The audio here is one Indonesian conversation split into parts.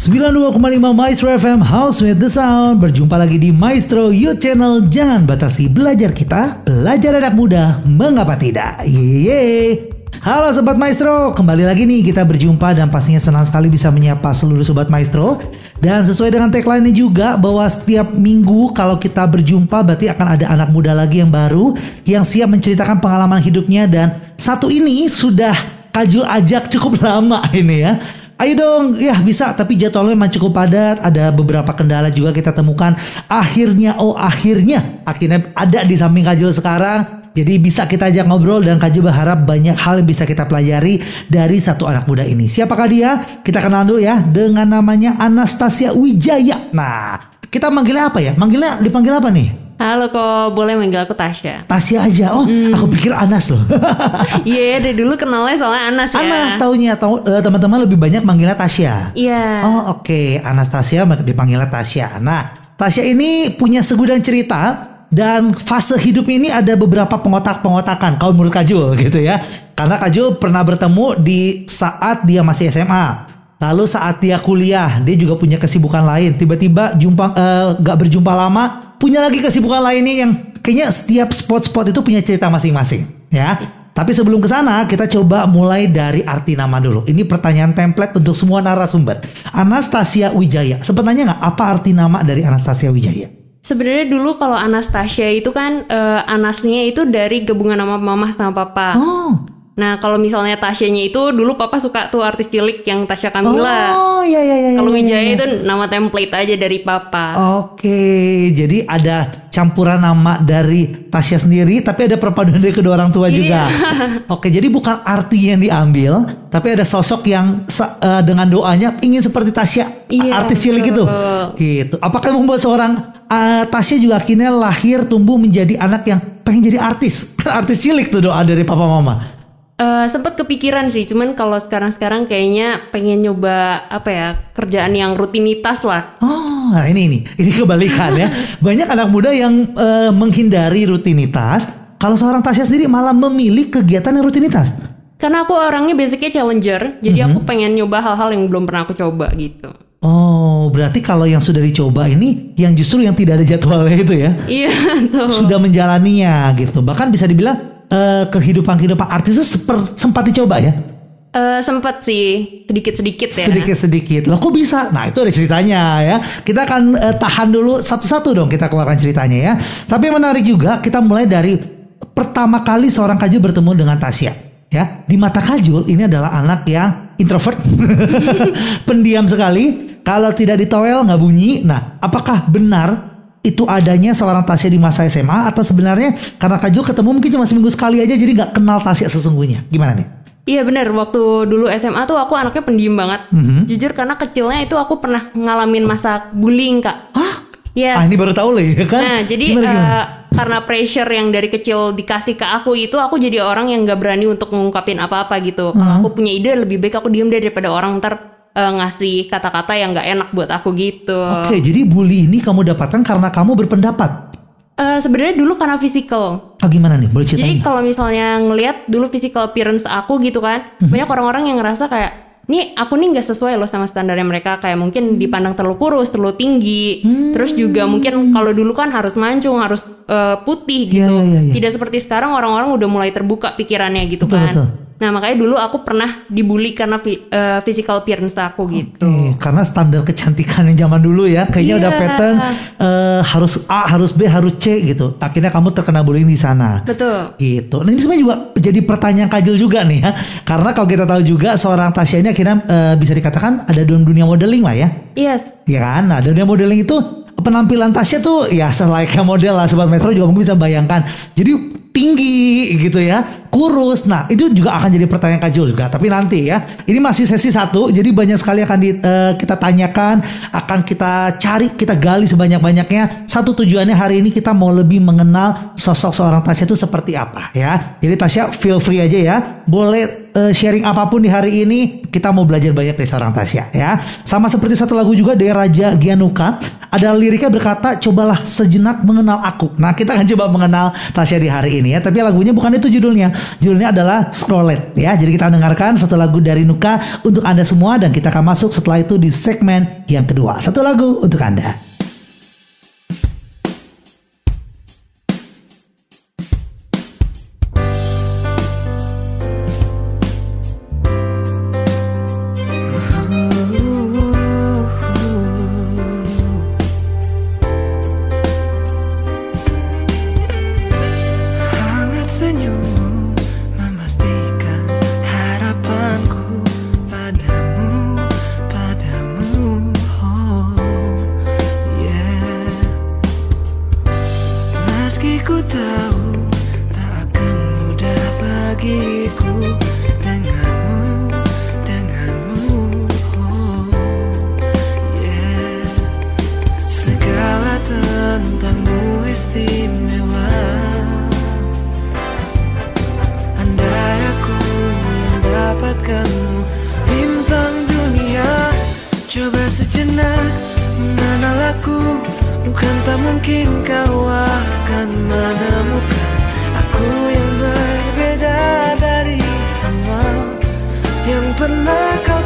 92,5 Maestro FM House with the Sound. Berjumpa lagi di Maestro You Channel. Jangan batasi belajar kita Belajar anak muda Mengapa tidak? Yeay. Halo Sobat Maestro Kembali lagi nih kita berjumpa Dan pastinya senang sekali bisa menyapa seluruh Sobat Maestro. Dan sesuai dengan tagline-nya juga Bahwa setiap minggu kalau kita berjumpa Berarti akan ada anak muda lagi yang baru Yang siap menceritakan pengalaman hidupnya. Dan satu ini sudah Kajul ajak cukup lama ini ya Ayo dong, ya bisa, tapi jadwalnya memang cukup padat. Ada beberapa kendala juga kita temukan. Akhirnya, oh akhirnya, akhirnya ada di samping Kajul sekarang. Jadi bisa kita ajak ngobrol dan Kajul berharap banyak hal yang bisa kita pelajari dari satu anak muda ini. Siapakah dia? Kita kenal dulu ya dengan namanya Anastasia Wijaya. Nah, kita manggilnya apa ya? Manggilnya dipanggil apa nih? Halo kok, boleh manggil aku Tasya. Tasya aja. Oh, Hmm. aku pikir Anas loh. Iya, dari dulu kenalnya soalnya Anas ya. Anas taunya, tahu eh, teman-teman lebih banyak manggilnya Tasya. Iya. Oh oke, Anastasia dipanggilnya Tasya. Nah, Tasya ini punya segudang cerita dan fase hidupnya ini ada beberapa pengotak-pengotakan kalau menurut Kajul gitu ya. Karena Kajul pernah bertemu di saat dia masih SMA. Lalu saat dia kuliah, dia juga punya kesibukan lain. Tiba-tiba jumpa eh, gak berjumpa lama, punya lagi kesibukan lainnya yang kayaknya setiap spot-spot itu punya cerita masing-masing, ya. Tapi sebelum ke sana, kita coba mulai dari arti nama dulu. Ini pertanyaan template untuk semua narasumber. Anastasia Wijaya. Sebenarnya nggak apa arti nama dari Anastasia Wijaya? Sebenarnya dulu kalau Anastasia itu kan eh, Anasnya itu dari gabungan nama mama sama papa. Oh, Nah, kalau misalnya Tasyanya itu dulu papa suka tuh artis cilik yang Tasya Kamila. oh, ya ya ya. kalau ya, ya, Wijaya ya. itu nama template aja dari papa. Oke, jadi ada campuran nama dari Tasya sendiri, tapi ada perpaduan dari kedua orang tua Iya. juga. Oke, jadi bukan arti yang diambil, tapi ada sosok yang eh, dengan doanya ingin seperti Tasya, Iya, artis cilik itu. Gitu. Apakah membuat seorang eh, Tasya juga akhirnya lahir tumbuh menjadi anak yang pengen jadi artis? Kan artis cilik tuh doa dari papa mama. Eh, sempet kepikiran sih, cuman kalau sekarang-sekarang kayaknya pengen nyoba apa ya kerjaan yang rutinitas lah. Oh, nah ini ini ini kebalikan ya. Banyak anak muda yang eh, menghindari rutinitas. Kalau seorang Tasya sendiri malah memilih kegiatan yang rutinitas. Karena aku orangnya basicnya challenger, jadi aku pengen nyoba hal-hal yang belum pernah aku coba gitu. Oh, berarti kalau yang sudah dicoba ini yang justru yang tidak ada jadwalnya itu ya. Iya tuh. Sudah menjalaninya gitu. Bahkan bisa dibilang eh, kehidupan-kehidupan artis itu seper- sempat dicoba ya. Eh, sempet sih sedikit-sedikit ya. Sedikit-sedikit. Loh kok bisa? Nah itu ada ceritanya ya. Kita akan eh, tahan dulu satu-satu dong kita keluarkan ceritanya ya. Tapi yang menarik juga kita mulai dari pertama kali seorang Kajul bertemu dengan Tasya. Ya, di mata Kajul ini adalah anak yang introvert, pendiam sekali. Kalau tidak ditowel nggak bunyi. Nah, apakah benar itu adanya seorang Tasya di masa SMA atau sebenarnya karena Kajul ketemu mungkin cuma seminggu sekali aja jadi nggak kenal Tasya sesungguhnya? Gimana nih? Iya bener, waktu dulu SMA tuh aku anaknya pendiam banget. Mhm. Jujur karena kecilnya itu aku pernah ngalamin masa bullying kak. Hah? Iya. Ah ini baru tahu loh ya kan? Nah, jadi Gimana, gimana? eh, karena pressure yang dari kecil dikasih ke aku itu, aku jadi orang yang gak berani untuk mengungkapin apa-apa gitu. Kalau aku punya ide, lebih baik aku diem deh daripada orang ntar eh, ngasih kata-kata yang gak enak buat aku gitu. Oke, jadi bully ini kamu dapatkan karena kamu berpendapat. Eh, Sebenarnya dulu karena physical. Oh gimana nih? Boleh ceritain? Jadi kalau misalnya ngelihat dulu physical appearance aku gitu kan, Mhm. banyak orang-orang yang ngerasa kayak, nih aku nih nggak sesuai loh sama standarnya mereka kayak mungkin dipandang terlalu kurus, terlalu tinggi, Hmm. terus juga mungkin kalau dulu kan harus mancung, harus eh, putih Iya, gitu. iya, iya, iya. Tidak seperti sekarang orang-orang udah mulai terbuka pikirannya gitu Betul, kan. betul. Nah makanya dulu aku pernah dibully karena eh, physical appearance aku gitu. Oke, karena standar kecantikan yang zaman dulu ya, kayaknya udah Iya. pattern eh, harus A, harus B, harus C gitu. Akhirnya kamu terkena bullying di sana. Betul. Gitu. Nah ini sebenarnya juga jadi pertanyaan kajul juga nih ya. Karena kalau kita tahu juga seorang Tasya ini akhirnya eh, bisa dikatakan ada dalam dunia modeling lah ya. Yes. Ya kan? Nah, dunia modeling itu penampilan Tasya tuh ya selayaknya model lah Sobat Metro juga mungkin bisa bayangkan. Jadi tinggi gitu ya, kurus. Nah, itu juga akan jadi pertanyaan Kajul juga. Tapi nanti ya, ini masih sesi satu, jadi banyak sekali akan di- eh, kita tanyakan, akan kita cari, kita gali sebanyak-banyaknya. Satu tujuannya hari ini kita mau lebih mengenal sosok seorang Tasya itu seperti apa ya. Jadi Tasya feel free aja ya, boleh eh, sharing apa pun di hari ini. Kita mau belajar banyak dari seorang Tasya ya. Sama seperti satu lagu juga dari Raja Gianuka, ada liriknya berkata cobalah sejenak mengenal aku. Nah kita akan coba mengenal Tasya di hari ini ya. Tapi lagunya bukan itu judulnya. Judulnya adalah Scrollet ya. Jadi kita dengarkan satu lagu dari Nuka untuk anda semua dan kita akan masuk setelah itu di segmen yang kedua. Satu lagu untuk anda. yang pernah kau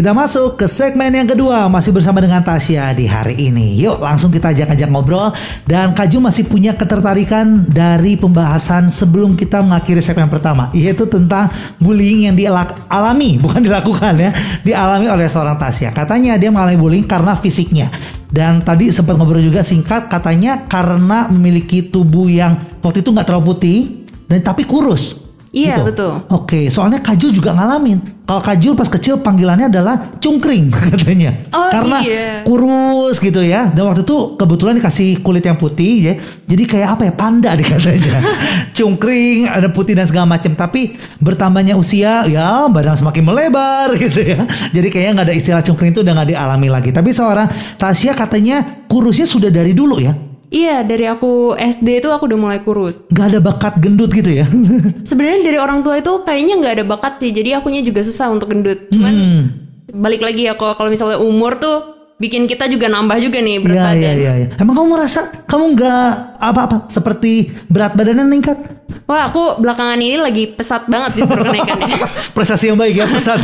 Kita masuk ke segmen yang kedua. Masih bersama dengan Tasya di hari ini. Yuk langsung kita ajak-ajak ngobrol. Dan Kaju masih punya ketertarikan dari pembahasan sebelum kita mengakhiri segmen pertama. Yaitu tentang bullying yang dialami bukan dilakukan ya. Dialami oleh seorang Tasya. Katanya dia mengalami bullying karena fisiknya. Dan tadi sempat ngobrol juga singkat. Katanya karena memiliki tubuh yang waktu itu nggak terlalu putih dan tapi kurus. Iya gitu. betul. Oke, soalnya Kajul juga ngalamin. Kalau Kajul pas kecil panggilannya adalah cungkring katanya. Oh, Karena iya. kurus gitu ya. Dan waktu itu kebetulan dikasih kulit yang putih ya. Jadi kayak apa ya panda dikatanya. cungkring, ada putih dan segala macam. Tapi bertambahnya usia ya badan semakin melebar gitu ya. Jadi kayaknya nggak ada istilah cungkring itu udah nggak dialami lagi. Tapi seorang Tasya katanya kurusnya sudah dari dulu ya. Iya, dari aku SD itu aku udah mulai kurus. Gak ada bakat gendut gitu ya? Sebenarnya dari orang tua itu kayaknya nggak ada bakat sih, jadi akunya juga susah untuk gendut. Cuman Hmm. balik lagi ya kalau misalnya umur tuh bikin kita juga nambah juga nih berat Iya, badan. iya, iya. iya. Emang kamu merasa kamu nggak apa-apa seperti berat badannya meningkat? Wah, aku belakangan ini lagi pesat banget justru kenaikannya. Prestasi yang baik ya pesat.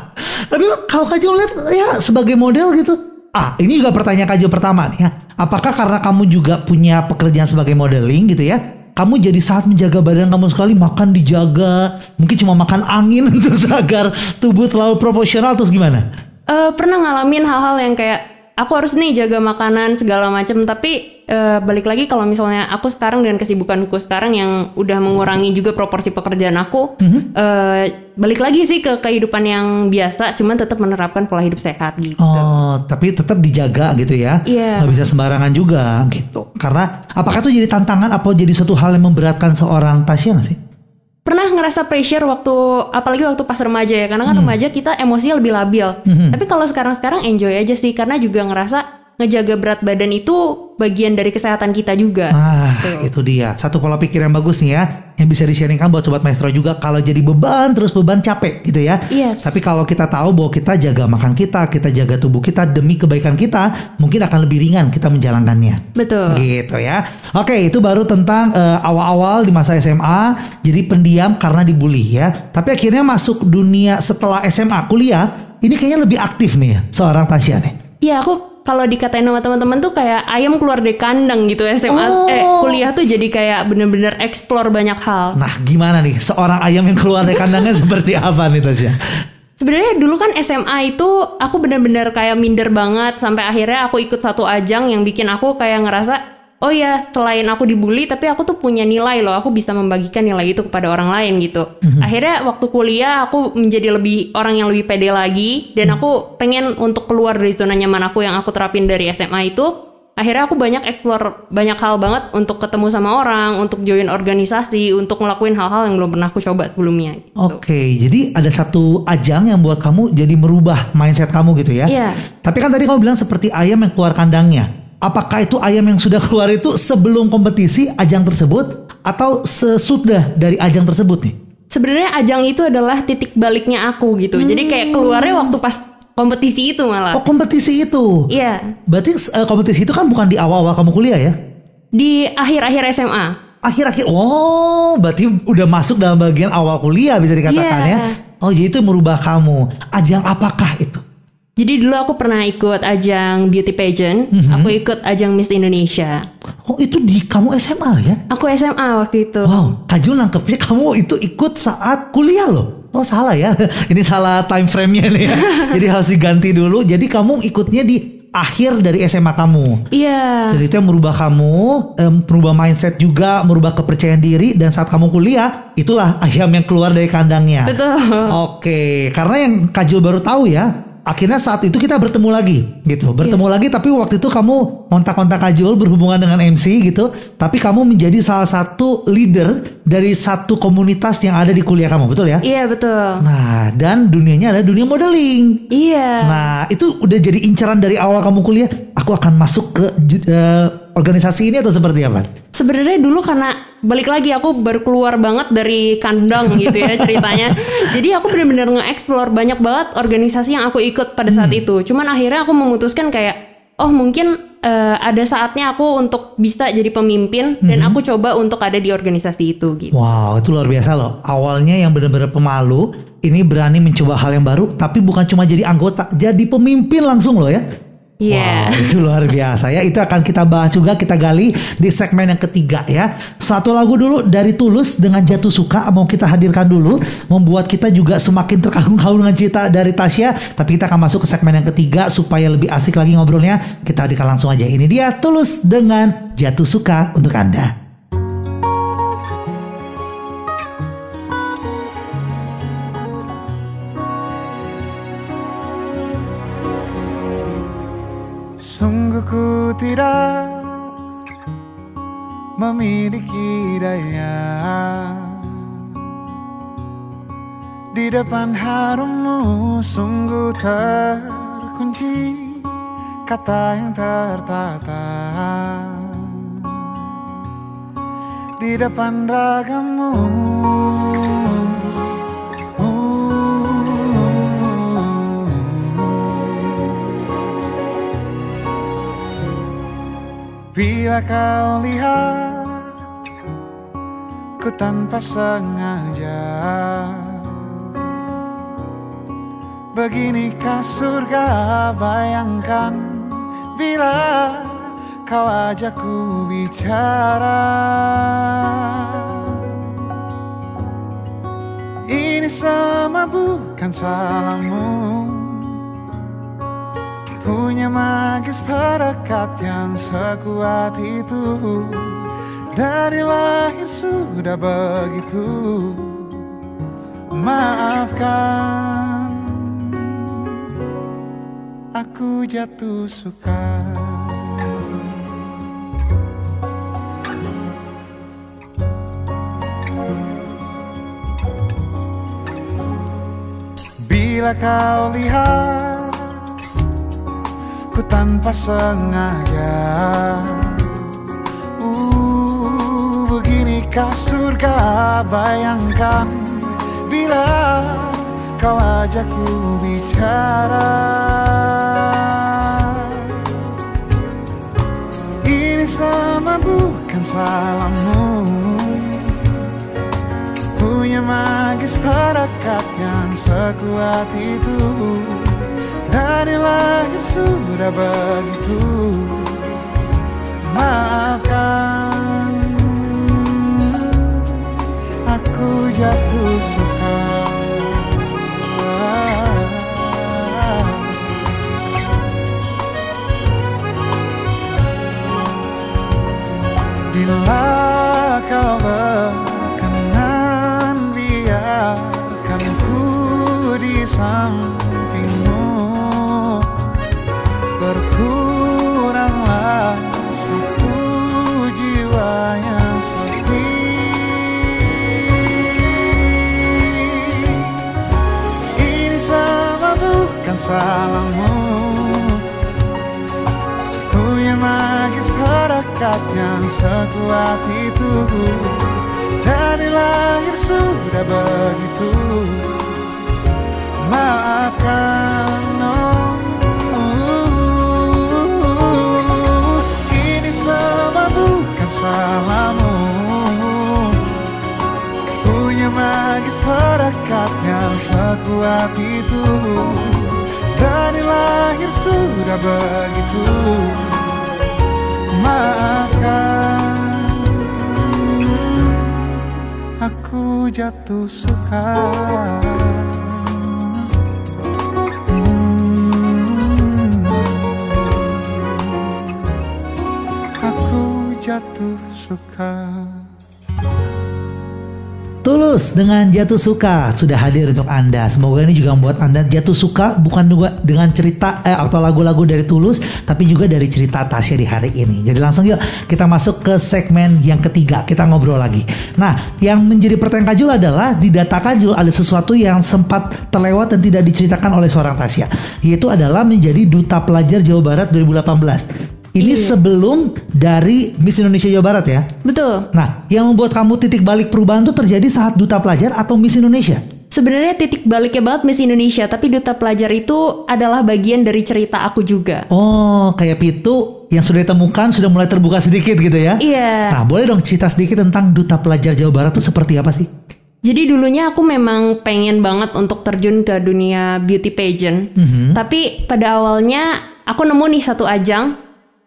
Tapi kalau Kajul lihat ya sebagai model gitu. Ah, ini juga pertanyaan Kajul pertama nih ya. Apakah karena kamu juga punya pekerjaan sebagai modeling gitu ya? Kamu jadi saat menjaga badan kamu sekali makan dijaga, mungkin cuma makan angin terus agar tubuh terlalu proporsional terus gimana? Eh, pernah ngalamin hal-hal yang kayak aku harus nih jaga makanan segala macam tapi eh, balik lagi kalau misalnya aku sekarang dengan kesibukanku sekarang yang udah mengurangi juga proporsi pekerjaan aku eh, balik lagi sih ke kehidupan yang biasa cuman tetap menerapkan pola hidup sehat gitu Oh, tapi tetap dijaga gitu ya. Iya. Nggak bisa sembarangan juga gitu. Karena apakah itu jadi tantangan apa jadi suatu hal yang memberatkan seorang Tasya nggak sih? pernah ngerasa pressure waktu apalagi waktu pas remaja ya karena kan Hmm. remaja kita emosinya lebih labil tapi kalau sekarang-sekarang enjoy aja sih karena juga ngerasa ngejaga berat badan itu bagian dari kesehatan kita juga Ah, itu dia. Satu pola pikir yang bagus nih ya. Yang bisa di-sharingkan buat Sobat Maestro juga. Kalau jadi beban, terus beban capek gitu ya. Yes. Tapi kalau kita tahu bahwa kita jaga makan kita, kita jaga tubuh kita demi kebaikan kita, mungkin akan lebih ringan kita menjalankannya. betul Gitu ya. Oke, itu baru tentang eh, awal-awal di masa SMA. Jadi pendiam karena dibully ya. Tapi akhirnya masuk dunia setelah SMA, kuliah. Ini kayaknya lebih aktif nih ya, seorang Tasya nih. Iya aku kalau dikatain sama teman-teman tuh kayak ayam keluar dari kandang gitu SMA Oh. eh kuliah tuh jadi kayak bener-bener explore banyak hal. Nah, gimana nih seorang ayam yang keluar dari kandangnya seperti apa nih Tasya? Sebenarnya dulu kan SMA itu aku bener-bener kayak minder banget sampai akhirnya aku ikut satu ajang yang bikin aku kayak ngerasa oh ya selain aku dibully tapi aku tuh punya nilai loh aku bisa membagikan nilai itu kepada orang lain gitu. Akhirnya waktu kuliah aku menjadi lebih orang yang lebih pede lagi dan aku pengen untuk keluar dari zona nyaman aku yang aku terapin dari SMA itu akhirnya aku banyak explore banyak hal banget untuk ketemu sama orang, untuk join organisasi, untuk ngelakuin hal-hal yang belum pernah aku coba sebelumnya. Gitu. Oke, jadi ada satu ajang yang buat kamu jadi merubah mindset kamu gitu ya? Iya. Tapi kan tadi kamu bilang seperti ayam yang keluar kandangnya. Apakah itu ayam yang sudah keluar itu sebelum kompetisi ajang tersebut atau sesudah dari ajang tersebut nih? Sebenarnya ajang itu adalah titik baliknya aku gitu. Jadi kayak keluarnya waktu pas kompetisi itu Oh, malah. kompetisi itu. Iya, Berarti eh, kompetisi itu kan bukan di awal-awal kamu kuliah ya? di akhir-akhir SMA. Akhir-akhir, oh berarti udah masuk dalam bagian awal kuliah bisa dikatakan Iya. ya? Oh jadi itu merubah kamu. Ajang apakah itu? Jadi dulu aku pernah ikut ajang beauty pageant, aku ikut ajang Miss Indonesia. Oh itu di kamu SMA ya? Aku SMA waktu itu. Wow, Kajul nangkepnya kamu itu ikut saat kuliah loh. Oh salah ya, ini salah time frame-nya nih ya. Jadi harus diganti dulu. Jadi kamu ikutnya di akhir dari SMA kamu. Iya. Dan itu yang merubah kamu, em, merubah mindset juga, merubah kepercayaan diri. Dan saat kamu kuliah, itulah ayam yang keluar dari kandangnya. Betul. Oke, karena yang Kajul baru tahu ya, akhirnya saat itu kita bertemu lagi gitu. Bertemu lagi tapi waktu itu kamu kontak-kontak Kajul berhubungan dengan MC gitu, tapi kamu menjadi salah satu leader dari satu komunitas yang ada di kuliah kamu, betul ya? Iya, betul. Nah, dan dunianya adalah dunia modeling. Iya. Nah, itu udah jadi incaran dari awal kamu kuliah, aku akan masuk ke eh, organisasi ini atau seperti apa? Sebenarnya dulu karena balik lagi aku baru keluar banget dari kandang gitu ya ceritanya. Jadi aku benar-benar nge-explore banyak banget organisasi yang aku ikut pada saat itu. Cuman akhirnya aku memutuskan kayak oh mungkin eh, ada saatnya aku untuk bisa jadi pemimpin dan aku coba untuk ada di organisasi itu gitu. Wow, itu luar biasa loh. Awalnya yang benar-benar pemalu, ini berani mencoba hal yang baru, tapi bukan cuma jadi anggota, jadi pemimpin langsung loh ya. Iya. Wow, itu luar biasa ya. Itu akan kita bahas juga, kita gali di segmen yang ketiga ya. Satu lagu dulu dari Tulus dengan Jatuh Suka mau kita hadirkan dulu, membuat kita juga semakin terkagum-kagum dengan cerita dari Tasya. Tapi kita akan masuk ke segmen yang ketiga supaya lebih asik lagi ngobrolnya. Kita hadirkan langsung aja. Ini dia Tulus dengan Jatuh Suka untuk Anda. Tidak memiliki daya Di depan harummu sungguh terkunci Kata yang tertata di depan ragamu. Bila kau lihat ku tanpa sengaja Beginikah surga? Bayangkan Bila kau ajakku bicara. Ini sama bukan salahmu Punya magis perekat yang sekuat itu. Dari lahir sudah begitu. Maafkan. Aku jatuh suka. Bila kau lihat Ku tanpa sengaja. Uh, beginikah surga bayangkan Bila kau ajakku bicara. Ini sama bukan salahmu Punya magis perekat yang sekuat itu Dari lahir sudah begitu Maafkan. Aku jatuh suka dengan Jatuh Suka sudah hadir untuk Anda. Semoga ini juga membuat Anda jatuh suka bukan juga dengan cerita eh, atau lagu-lagu dari Tulus, tapi juga dari cerita Tasya di hari ini. Jadi langsung yuk kita masuk ke segmen yang ketiga. Kita ngobrol lagi. Nah, yang menjadi pertanyaan Kajul adalah di data Kajul ada sesuatu yang sempat terlewat dan tidak diceritakan oleh seorang Tasya, yaitu adalah menjadi duta pelajar Jawa Barat 2018. Ini Iya. sebelum dari Miss Indonesia Jawa Barat ya. Betul. Nah, yang membuat kamu titik balik perubahan itu terjadi saat duta pelajar atau Miss Indonesia? Sebenarnya titik baliknya banget Miss Indonesia, tapi duta pelajar itu adalah bagian dari cerita aku juga. Oh, kayak Pitu yang sudah ditemukan sudah mulai terbuka sedikit gitu ya? Iya. Nah, boleh dong cerita sedikit tentang duta pelajar Jawa Barat itu seperti apa sih? Jadi dulunya aku memang pengen banget untuk terjun ke dunia beauty pageant. Mhm. Tapi pada awalnya aku nemu nih satu ajang,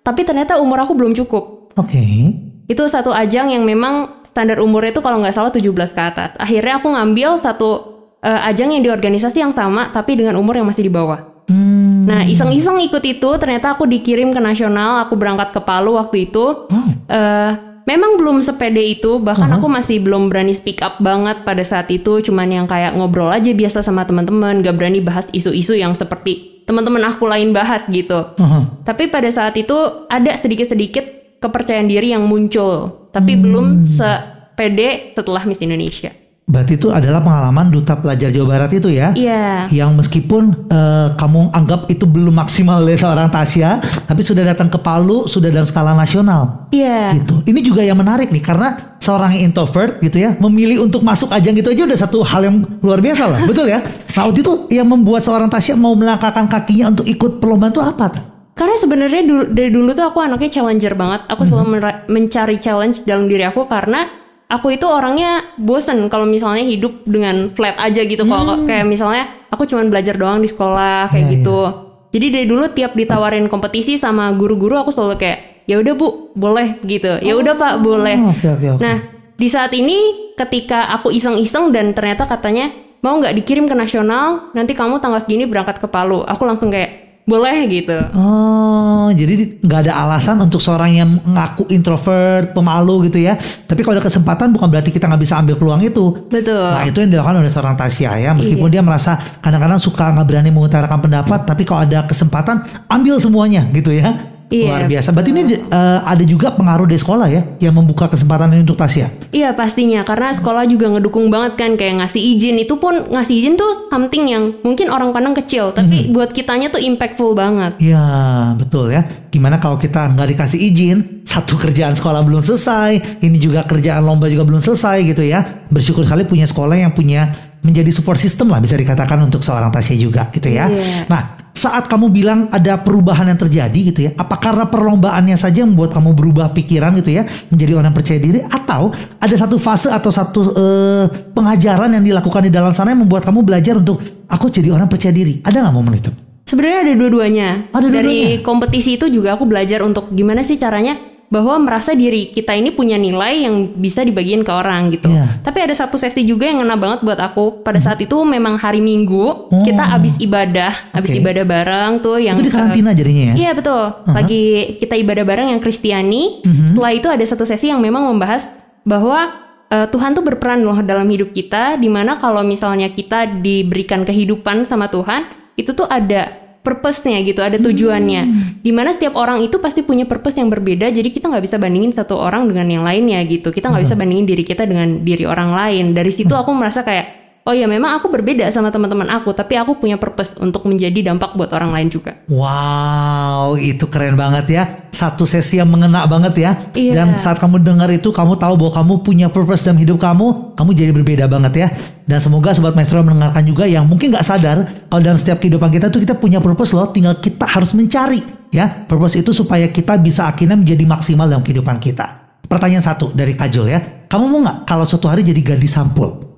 tapi ternyata umur aku belum cukup. Oke. Itu satu ajang yang memang standar umurnya itu kalau nggak salah 17 ke atas. Akhirnya aku ngambil satu eh, ajang yang di organisasi yang sama, tapi dengan umur yang masih di bawah. Hmm. Nah, iseng-iseng ikut itu, ternyata aku dikirim ke nasional, aku berangkat ke Palu waktu itu. Oh. Eh, memang belum sepede itu, bahkan aku masih belum berani speak up banget pada saat itu, cuman yang kayak ngobrol aja biasa sama teman-teman, gak berani bahas isu-isu yang seperti teman-teman aku lain bahas gitu. Aha. Tapi pada saat itu ada sedikit-sedikit kepercayaan diri yang muncul, tapi belum sepede setelah Miss Indonesia. Berarti itu adalah pengalaman duta pelajar Jawa Barat itu ya? Iya. Yang meskipun eh, kamu anggap itu belum maksimal dari seorang Tasya, tapi sudah datang ke Palu, sudah dalam skala nasional. Iya. gitu. Ini juga yang menarik nih karena seorang introvert gitu ya memilih untuk masuk ajang gitu aja udah satu hal yang luar biasa lah, betul ya? Nah waktu itu yang membuat seorang Tasya mau melangkahkan kakinya untuk ikut perlombaan itu apa? Tas? Karena sebenarnya dulu, dari dulu tuh aku anaknya challenger banget. Aku selalu mera- mencari challenge dalam diri aku karena aku itu orangnya bosen kalau misalnya hidup dengan flat aja gitu. Kalau kayak misalnya aku cuman belajar doang di sekolah kayak Iya, gitu. Jadi dari dulu tiap ditawarin kompetisi sama guru-guru aku selalu kayak ya udah bu boleh gitu. Ya udah pak boleh. Oh, Oke oke oke. Nah, di saat ini ketika aku iseng-iseng dan ternyata katanya mau nggak dikirim ke nasional, nanti kamu tanggal segini berangkat ke Palu. Aku langsung kayak boleh gitu. Oh, jadi di- nggak ada alasan untuk seorang yang ngaku introvert, pemalu gitu ya. Tapi kalau ada kesempatan bukan berarti kita nggak bisa ambil peluang itu. Betul. Nah itu yang dilakukan oleh seorang Tasya ya. Meskipun dia merasa kadang-kadang suka nggak berani mengutarakan pendapat, tapi kalau ada kesempatan ambil semuanya gitu ya. Iya, Luar biasa. Berarti ini eh, ada juga pengaruh dari sekolah ya, yang membuka kesempatan ini untuk Tasya. Iya pastinya karena sekolah juga ngedukung banget kan kayak ngasih izin itu pun ngasih izin tuh something yang mungkin orang pandang kecil tapi buat kitanya tuh impactful banget. Ya betul ya. Gimana kalau kita nggak dikasih izin, satu kerjaan sekolah belum selesai, ini juga kerjaan lomba juga belum selesai gitu ya. Bersyukur sekali punya sekolah yang punya menjadi support system lah bisa dikatakan untuk seorang Tasya juga gitu ya. Iya. Nah saat kamu bilang ada perubahan yang terjadi gitu ya, apa karena perlombaannya saja membuat kamu berubah pikiran gitu ya, menjadi orang percaya diri, atau ada satu fase atau satu eh, pengajaran yang dilakukan di dalam sana yang membuat kamu belajar untuk aku jadi orang percaya diri. Ada nggak momen itu? Sebenarnya ada dua-duanya. Ada Dari dua-duanya? kompetisi itu juga aku belajar untuk gimana sih caranya bahwa merasa diri kita ini punya nilai yang bisa dibagiin ke orang gitu. Iya. Tapi ada satu sesi juga yang ngena banget buat aku. Pada saat itu memang hari Minggu, Oh. kita abis ibadah, abis Oke. ibadah bareng tuh yang itu di karantina jadinya ya? Iya betul. Lagi kita ibadah bareng yang Kristiani. Mhm. Setelah itu ada satu sesi yang memang membahas bahwa eh, Tuhan tuh berperan loh dalam hidup kita. Di mana kalau misalnya kita diberikan kehidupan sama Tuhan, itu tuh ada purpose-nya gitu, ada tujuannya. Di mana setiap orang itu pasti punya purpose yang berbeda. Jadi kita nggak bisa bandingin satu orang dengan yang lainnya gitu. Kita nggak bisa bandingin diri kita dengan diri orang lain. Dari situ aku merasa kayak Oh ya memang aku berbeda sama teman-teman aku, tapi aku punya purpose untuk menjadi dampak buat orang lain juga. Wow, itu keren banget ya. Satu sesi yang mengena banget ya. Iya. Dan saat kamu dengar itu, kamu tahu bahwa kamu punya purpose dalam hidup kamu, kamu jadi berbeda banget ya. Dan semoga sobat maestro mendengarkan juga yang mungkin nggak sadar kalau dalam setiap kehidupan kita tuh kita punya purpose loh, tinggal kita harus mencari ya. Purpose itu supaya kita bisa akhirnya menjadi maksimal dalam kehidupan kita. Pertanyaan satu dari Kajol ya. Kamu mau nggak kalau suatu hari jadi gadis sampul?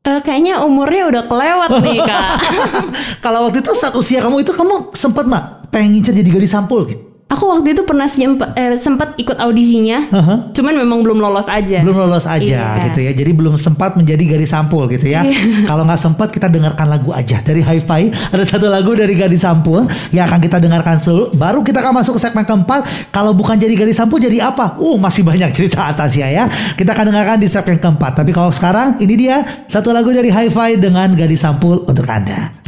Eh, kayaknya umurnya udah kelewat nih kak. kalau waktu itu saat usia kamu itu kamu sempat nggak pengen ngincer jadi gadis sampul gitu? Aku waktu itu pernah sempat, eh, sempat ikut audisinya, Aha. cuman memang belum lolos aja. belum lolos aja Iya. gitu ya. Jadi belum sempat menjadi gadis sampul gitu ya. Kalau nggak sempat kita dengarkan lagu aja. Dari Hi-Fi ada satu lagu dari gadis sampul yang akan kita dengarkan dulu baru kita akan masuk ke segmen keempat. Kalau bukan jadi gadis sampul jadi apa? Uh masih banyak cerita atasnya ya. Kita akan dengarkan di segmen keempat. Tapi kalau sekarang ini dia. Satu lagu dari Hi-Fi dengan gadis sampul untuk anda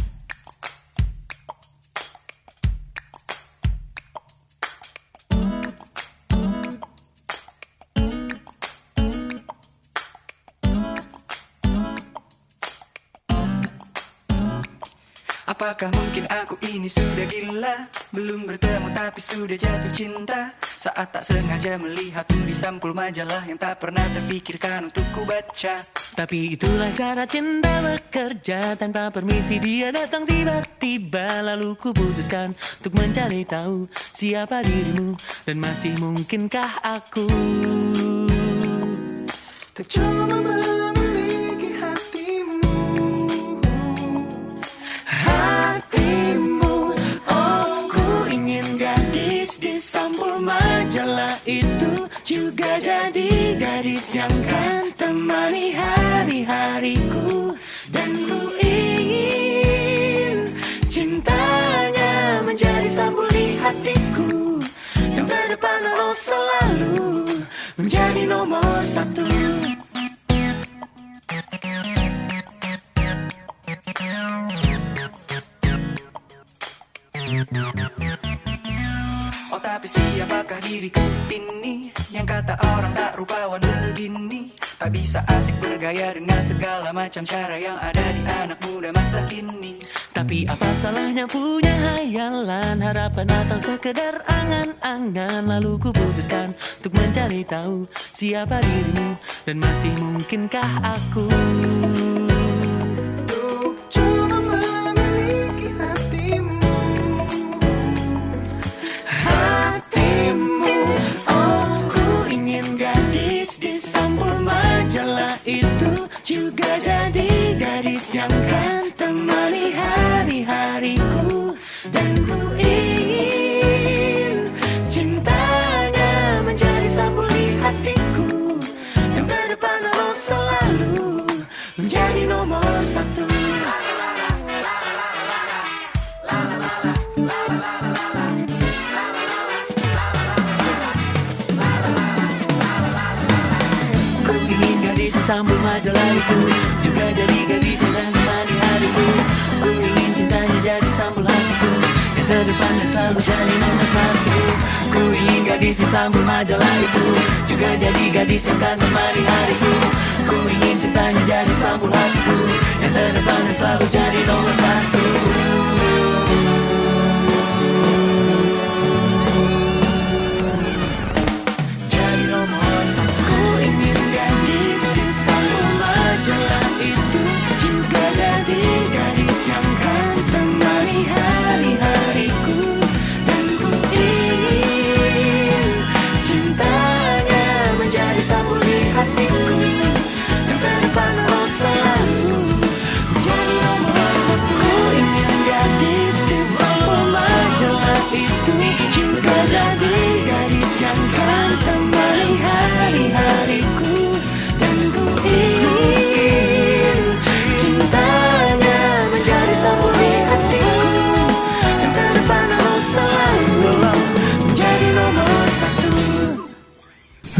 Belum bertemu tapi sudah jatuh cinta. Saat tak sengaja melihat di sampul majalah Yang tak pernah terfikirkan untuk ku baca. Tapi itulah cara cinta bekerja. Tanpa permisi dia datang tiba-tiba. Lalu ku putuskan untuk mencari tahu Siapa dirimu. Dan masih mungkinkah aku? Tak Juga jadi gadis yang kan temani hari-hariku. Dan ku ingin cintanya menjadi sampul di hatiku. Yang terdepan harus selalu menjadi nomor satu siapakah diriku ini Yang kata orang tak rupawan begini Tak bisa asik bergaya dengan segala macam cara yang ada di anak muda masa kini. Tapi apa salahnya punya hayalan Harapan atau sekedar angan-angan? Lalu ku putuskan untuk mencari tahu Siapa dirimu dan masih mungkinkah aku jadi gadis yang kan menemani hariku. Ku ingin cintanya jadi sambul hatiku. Yang terdepan dan selalu jadi nomor satu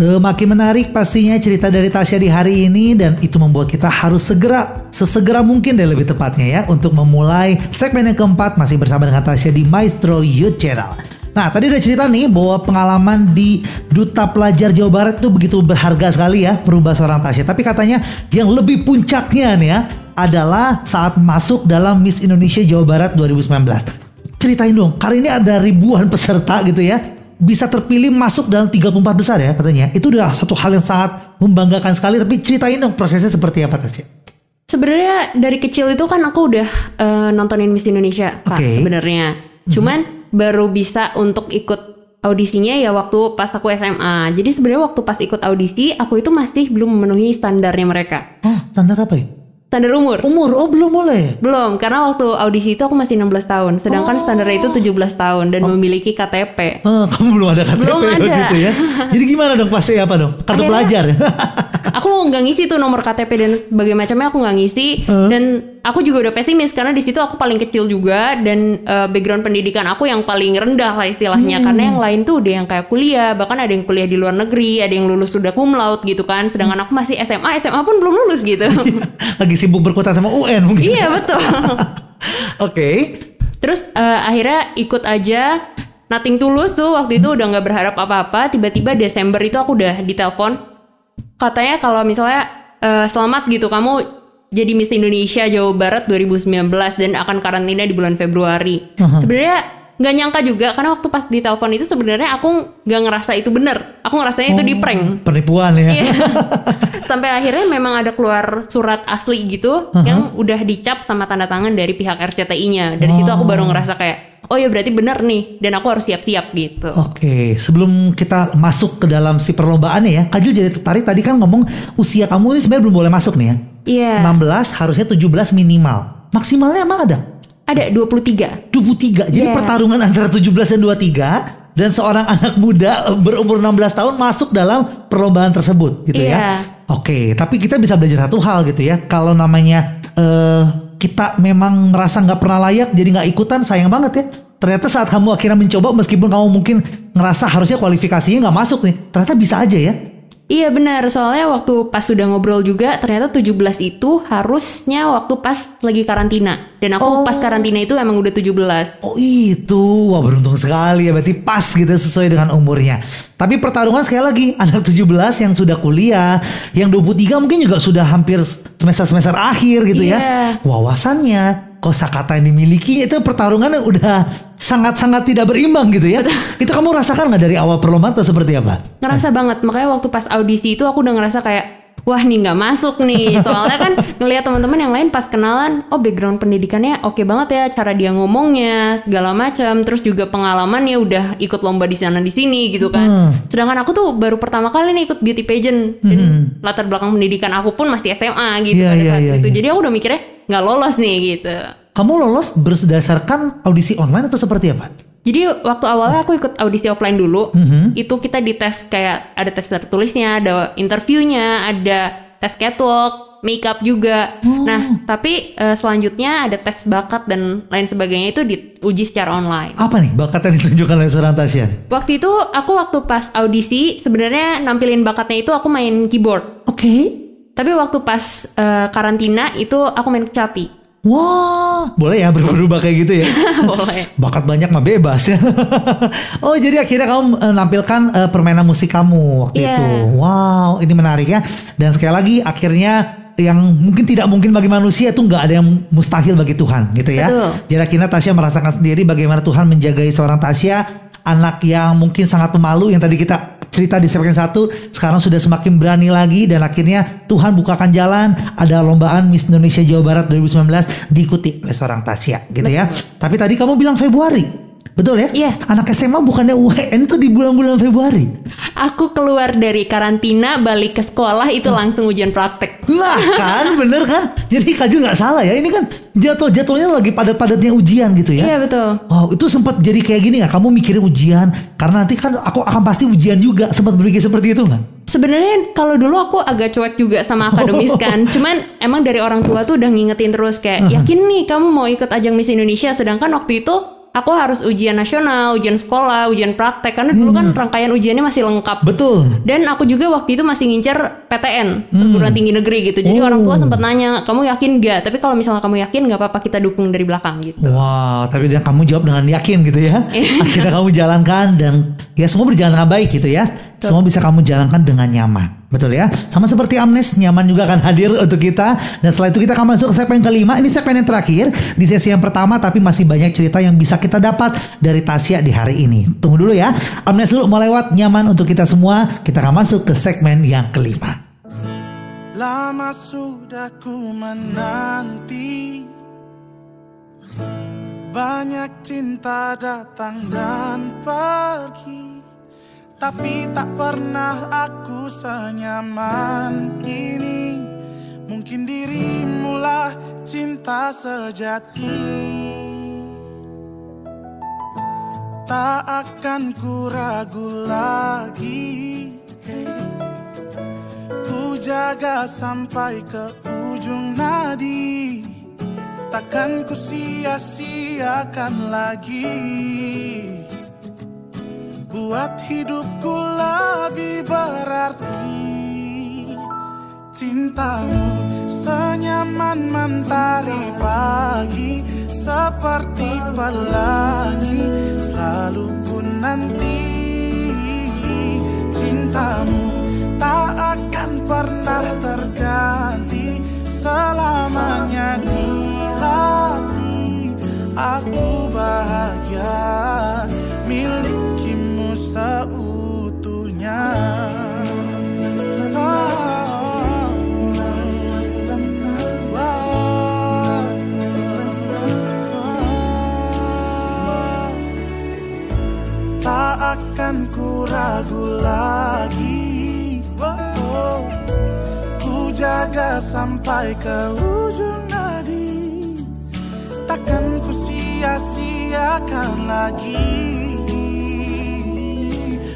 Semakin menarik pastinya cerita dari Tasya di hari ini dan itu membuat kita harus segera, sesegera mungkin deh lebih tepatnya ya untuk memulai segmen yang keempat masih bersama dengan Tasya di Maestro Youth Channel. Nah tadi udah cerita nih bahwa pengalaman di Duta Pelajar Jawa Barat itu begitu berharga sekali ya merubah seorang Tasya. Tapi katanya yang lebih puncaknya nih ya adalah saat masuk dalam Miss Indonesia Jawa Barat 2019. Ceritain dong, kali ini ada ribuan peserta gitu ya bisa terpilih masuk dalam 34 besar ya katanya. Itu udah satu hal yang sangat membanggakan sekali. Tapi ceritain dong prosesnya seperti apa Tasya? Sebenarnya dari kecil itu kan aku udah eh, nontonin Miss Indonesia Oke. sebenarnya. Cuman baru bisa untuk ikut audisinya ya waktu pas aku SMA. Jadi sebenarnya waktu pas ikut audisi aku itu masih belum memenuhi standarnya mereka. Oh standar apa itu? Standar umur. Umur? Oh belum boleh. Belum, karena waktu audisi itu aku masih 16 tahun, sedangkan standarnya itu 17 tahun dan memiliki KTP. Oh, kamu belum ada KTP Belum ada. gitu ya. Jadi gimana dong pasti apa dong? Kartu Akhirnya- pelajar. aku nggak ngisi tuh nomor KTP dan sebagainya macamnya aku nggak ngisi Huh? dan aku juga udah pesimis karena di situ aku paling kecil juga dan eh, background pendidikan aku yang paling rendah lah istilahnya karena yang lain tuh udah yang kayak kuliah bahkan ada yang kuliah di luar negeri ada yang lulus sudah cum laude gitu kan sedangkan aku masih SMA SMA pun belum lulus gitu Lagi sibuk berkutat sama UN mungkin. iya betul Oke. Terus eh, akhirnya ikut aja Nothing tulus tuh waktu itu udah nggak berharap apa-apa. Tiba-tiba Desember itu aku udah ditelepon. Katanya kalau misalnya eh, selamat gitu kamu jadi Miss Indonesia Jawa Barat 2019 dan akan karantina di bulan Februari. Sebenarnya nggak nyangka juga karena waktu pas ditelepon itu sebenarnya aku nggak ngerasa itu bener. Aku ngerasanya itu di prank. Penipuan ya. Iya. Sampai akhirnya memang ada keluar surat asli gitu yang udah dicap sama tanda tangan dari pihak RCTI-nya. Dari situ aku baru ngerasa kayak oh ya berarti bener nih dan aku harus siap-siap gitu. Oke, sebelum kita masuk ke dalam si perlombaannya ya, Kajul jadi tertarik tadi kan ngomong usia kamu ini sebenarnya belum boleh masuk nih ya. Iya. 16 harusnya 17 minimal. Maksimalnya emang ada? Ada 23. 23. Jadi Iya. pertarungan antara 17 dan 23 dan seorang anak muda berumur 16 tahun masuk dalam perlombaan tersebut gitu Iya. ya. Oke, tapi kita bisa belajar satu hal gitu ya. Kalau namanya eh kita memang merasa nggak pernah layak jadi nggak ikutan sayang banget ya. Ternyata saat kamu akhirnya mencoba meskipun kamu mungkin ngerasa harusnya kualifikasinya nggak masuk nih, ternyata bisa aja ya. Iya benar, soalnya waktu pas sudah ngobrol juga ternyata 17 itu harusnya waktu pas lagi karantina. Dan Oh. aku pas karantina itu emang udah 17. Oh itu, wah beruntung sekali ya berarti pas gitu sesuai dengan umurnya. Tapi pertarungan sekali lagi, anak 17 yang sudah kuliah, yang 23 mungkin juga sudah hampir semester-semester akhir gitu Iya. ya. Wawasannya, kosakata yang dimiliki itu pertarungan yang udah sangat-sangat tidak berimbang gitu ya. Itu kamu rasakan nggak dari awal perlombaan atau seperti apa? Ngerasa banget, makanya waktu pas audisi itu aku udah ngerasa kayak Wah nih nggak masuk nih, soalnya kan ngelihat teman-teman yang lain pas kenalan, oh background pendidikannya oke banget ya, cara dia ngomongnya segala macam, terus juga pengalamannya udah ikut lomba di sana di sini gitu kan. Hmm. Sedangkan aku tuh baru pertama kali nih ikut beauty pageant dan latar belakang pendidikan aku pun masih SMA gitu Iya, pada saat iya, itu. iya. Jadi aku udah mikirnya nggak lolos nih gitu. Kamu lolos berdasarkan audisi online atau seperti apa? Jadi waktu awalnya aku ikut audisi offline dulu, Mhm. itu kita dites kayak ada tes tertulisnya, ada interviewnya, ada tes catwalk, makeup juga. Oh. Nah, tapi eh, selanjutnya ada tes bakat dan lain sebagainya itu diuji secara online. Apa nih bakat yang ditunjukkan oleh seorang Tasya? Waktu itu aku waktu pas audisi sebenarnya nampilin bakatnya itu aku main keyboard. Oke. Tapi waktu pas eh, karantina itu aku main kecapi. Wah, boleh ya berubah-ubah kayak gitu ya? Boleh. Bakat banyak mah bebas ya. oh jadi akhirnya kamu eh, nampilkan eh, permainan musik kamu waktu Iya. itu. Wow, ini menarik ya. Dan sekali lagi akhirnya yang mungkin tidak mungkin bagi manusia itu nggak ada yang mustahil bagi Tuhan gitu ya. Betul. Jadi akhirnya Tasya merasakan sendiri bagaimana Tuhan menjagai seorang Tasya anak yang mungkin sangat pemalu yang tadi kita cerita di segmen satu sekarang sudah semakin berani lagi dan akhirnya Tuhan bukakan jalan ada lombaan Miss Indonesia Jawa Barat 2019 diikuti oleh seorang Tasya gitu ya. Tapi tadi kamu bilang Februari. Betul ya? Iya. Anak SMA bukannya UN itu di bulan-bulan Februari. Aku keluar dari karantina, balik ke sekolah itu langsung ujian praktek. Lah kan, bener kan? Jadi Kaju nggak salah ya. Ini kan jadwal-jadwalnya lagi padat-padatnya ujian gitu ya. Iya betul. Wow, itu sempat jadi kayak gini nggak? Kamu mikirin ujian karena nanti kan aku akan pasti ujian juga. Sempat berpikir seperti itu nggak? Sebenarnya kalau dulu aku agak cuek juga sama akademis kan. Cuman emang dari orang tua tuh udah ngingetin terus kayak yakin nih kamu mau ikut ajang Miss Indonesia sedangkan waktu itu aku harus ujian nasional, ujian sekolah, ujian praktek karena dulu kan rangkaian ujiannya masih lengkap. Betul. Dan aku juga waktu itu masih ngincer PTN, perguruan tinggi negeri gitu. Jadi Oh. orang tua sempat nanya, "Kamu yakin gak?" Tapi kalau misalnya kamu yakin nggak apa-apa kita dukung dari belakang gitu. Wow, tapi dan kamu jawab dengan yakin gitu ya. Akhirnya kamu jalankan dan ya semua berjalan dengan baik gitu ya. Semua bisa kamu jalankan dengan nyaman. Betul ya? Sama seperti Amnes, nyaman juga akan hadir untuk kita. Dan setelah itu kita akan masuk ke segmen kelima. Ini segmen yang terakhir di sesi yang pertama tapi masih banyak cerita yang bisa kita dapat dari Tasya di hari ini. Tunggu dulu ya. Amnes dulu mau lewat nyaman untuk kita semua. Kita akan masuk ke segmen yang kelima. Lama sudah ku menanti Banyak cinta datang dan pergi Tapi tak pernah aku senyaman ini Mungkin dirimulah cinta sejati. Tak akan ku ragu lagi. Ku jaga sampai ke ujung nadi. Takkan ku sia-siakan lagi Buat hidupku lebih berarti Cintamu senyaman mentari pagi Seperti pelangi. Selalu ku nanti sampai ke ujung nadi. Takkan ku sia-siakan lagi.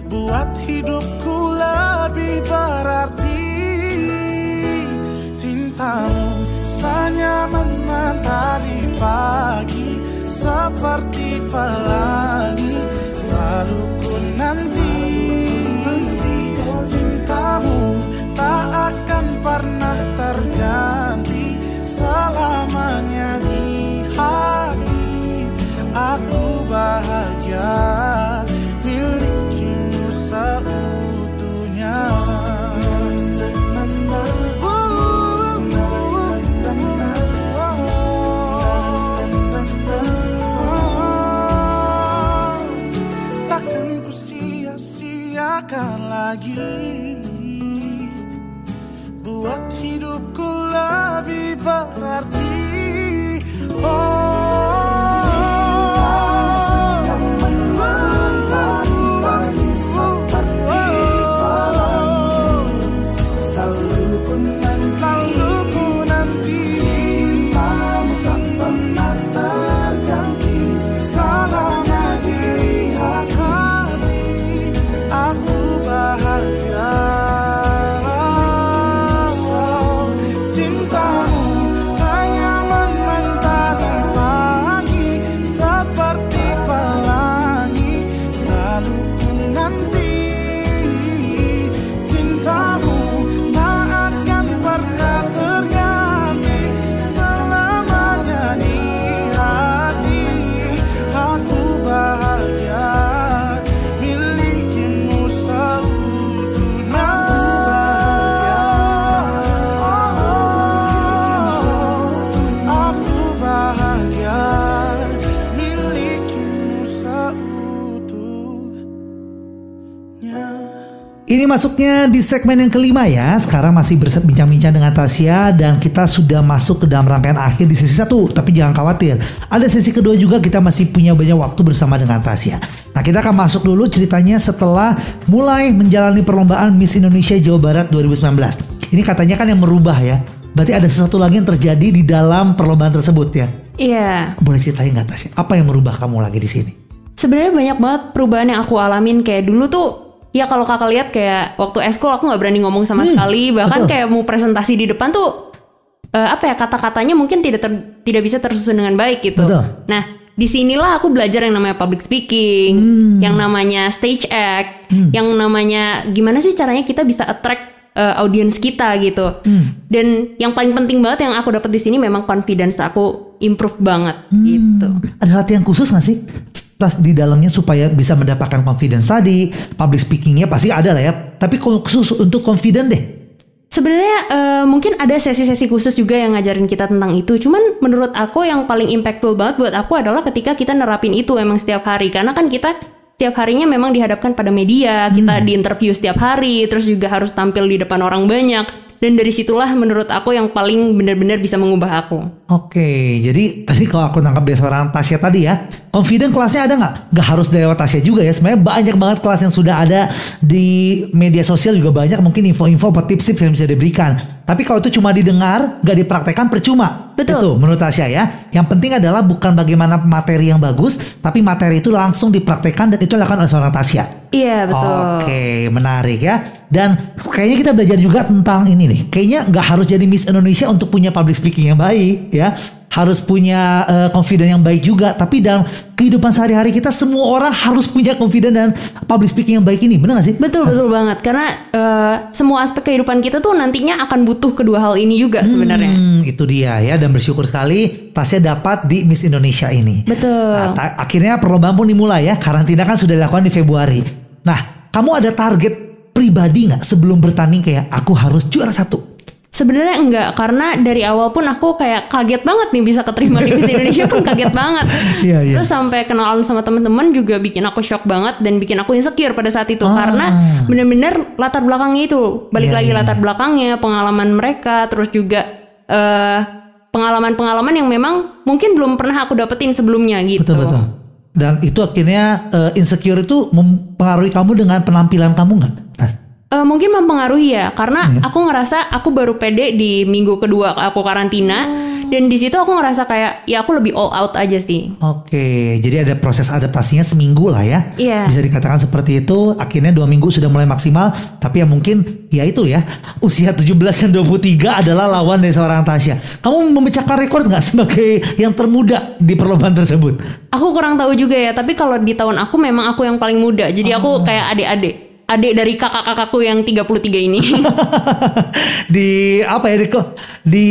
Buat hidupku lebih berarti. Cintamu senyaman mentari pagi Seperti pelangi Selalu ku nanti. Cintamu tak akan pernah terganti selamanya di hati. Aku bahagia milikmu seutuhnya. Takkan ku sia-siakan lagi. Hidupku lebih Ini masuknya di segmen yang kelima ya. Sekarang masih berbincang-bincang dengan Tasya dan kita sudah masuk ke dalam rangkaian akhir di sesi satu. Tapi jangan khawatir, ada sesi kedua juga kita masih punya banyak waktu bersama dengan Tasya. Nah kita akan masuk dulu ceritanya setelah mulai menjalani perlombaan Miss Indonesia Jawa Barat 2019. Ini katanya kan yang merubah ya. Berarti ada sesuatu lagi yang terjadi di dalam perlombaan tersebut ya. Iya. Boleh ceritain nggak Tasya? Apa yang merubah kamu lagi di sini? Sebenarnya banyak banget perubahan yang aku alamin kayak dulu tuh ya kalau kakak lihat kayak waktu eskul aku nggak berani ngomong sama Hmm, sekali bahkan betul. kayak mau presentasi di depan tuh eh, apa ya kata-katanya mungkin tidak ter- tidak bisa tersusun dengan baik gitu. Betul. Nah di sinilah aku belajar yang namanya public speaking, Hmm. yang namanya stage act, yang namanya gimana sih caranya kita bisa attract eh, audiens kita gitu. Hmm. Dan yang paling penting banget yang aku dapat di sini memang confidence aku improve banget gitu. Ada latihan khusus nggak sih di dalamnya supaya bisa mendapatkan confidence tadi? Public speakingnya pasti ada lah ya. Tapi khusus untuk confident deh. Sebenarnya eh, mungkin ada sesi-sesi khusus juga yang ngajarin kita tentang itu. Cuman menurut aku yang paling impactful banget buat aku adalah ketika kita nerapin itu emang setiap hari. Karena kan kita setiap harinya memang dihadapkan pada media, kita diinterview setiap hari, terus juga harus tampil di depan orang banyak. Dan dari situlah menurut aku yang paling benar-benar bisa mengubah aku. Oke, jadi tadi kalau aku nangkap dari seorang Tasya tadi ya, confident kelasnya ada nggak? Nggak harus dari Tasya juga ya. Sebenarnya banyak banget kelas yang sudah ada di media sosial juga banyak mungkin info-info atau tips-tips yang bisa diberikan. Tapi kalau itu cuma didengar, nggak dipraktekkan percuma. Betul. Itu menurut Tasya ya. Yang penting adalah bukan bagaimana materi yang bagus, tapi materi itu langsung dipraktekkan dan itu dilakukan oleh seorang Tasya. Iya betul. Oke, menarik ya. Dan kayaknya kita belajar juga tentang ini nih. Kayaknya nggak harus jadi Miss Indonesia untuk punya public speaking yang baik ya. Harus punya eh, confidence yang baik juga. Tapi dalam kehidupan sehari-hari kita semua orang harus punya confidence dan public speaking yang baik ini. Benar gak sih? Betul betul banget karena eh, semua aspek kehidupan kita tuh nantinya akan butuh kedua hal ini juga sebenarnya. Hmm, itu dia ya. Dan bersyukur sekali Tasya dapat di Miss Indonesia ini. Betul. Nah, akhirnya perlombaan pun dimulai ya. Karantina kan sudah dilakukan di Februari. Nah, kamu ada target pribadi nggak sebelum bertanding kayak aku harus juara satu? Sebenarnya enggak karena dari awal pun aku kayak kaget banget nih bisa keterima di Miss Indonesia pun kaget banget. Iya, iya. Terus sampai kenalan sama teman-teman juga bikin aku shock banget dan bikin aku insecure pada saat itu Ah. karena bener-bener latar belakangnya itu balik Iya, lagi iya. latar belakangnya pengalaman mereka terus juga eh pengalaman-pengalaman yang memang mungkin belum pernah aku dapetin sebelumnya gitu. Betul betul. Dan itu akhirnya eh, insecure itu mempengaruhi kamu dengan penampilan kamu nggak? Eh, mungkin mempengaruhi ya karena Iya. aku ngerasa aku baru pede di minggu kedua aku karantina dan di situ aku ngerasa kayak ya aku lebih all out aja sih. Oke, jadi ada proses adaptasinya seminggu lah ya. Iya. Bisa dikatakan seperti itu. Akhirnya dua minggu sudah mulai maksimal. Tapi ya mungkin ya itu ya. Usia 17 dan 23 adalah lawan dari seorang Tasya. Kamu memecahkan rekor nggak sebagai yang termuda di perlombaan tersebut? Aku kurang tahu juga ya, tapi kalau di tahun aku memang aku yang paling muda. Jadi Oh. aku kayak adik-adik. Adik dari kakak-kakakku yang 33 ini. di apa ya di, di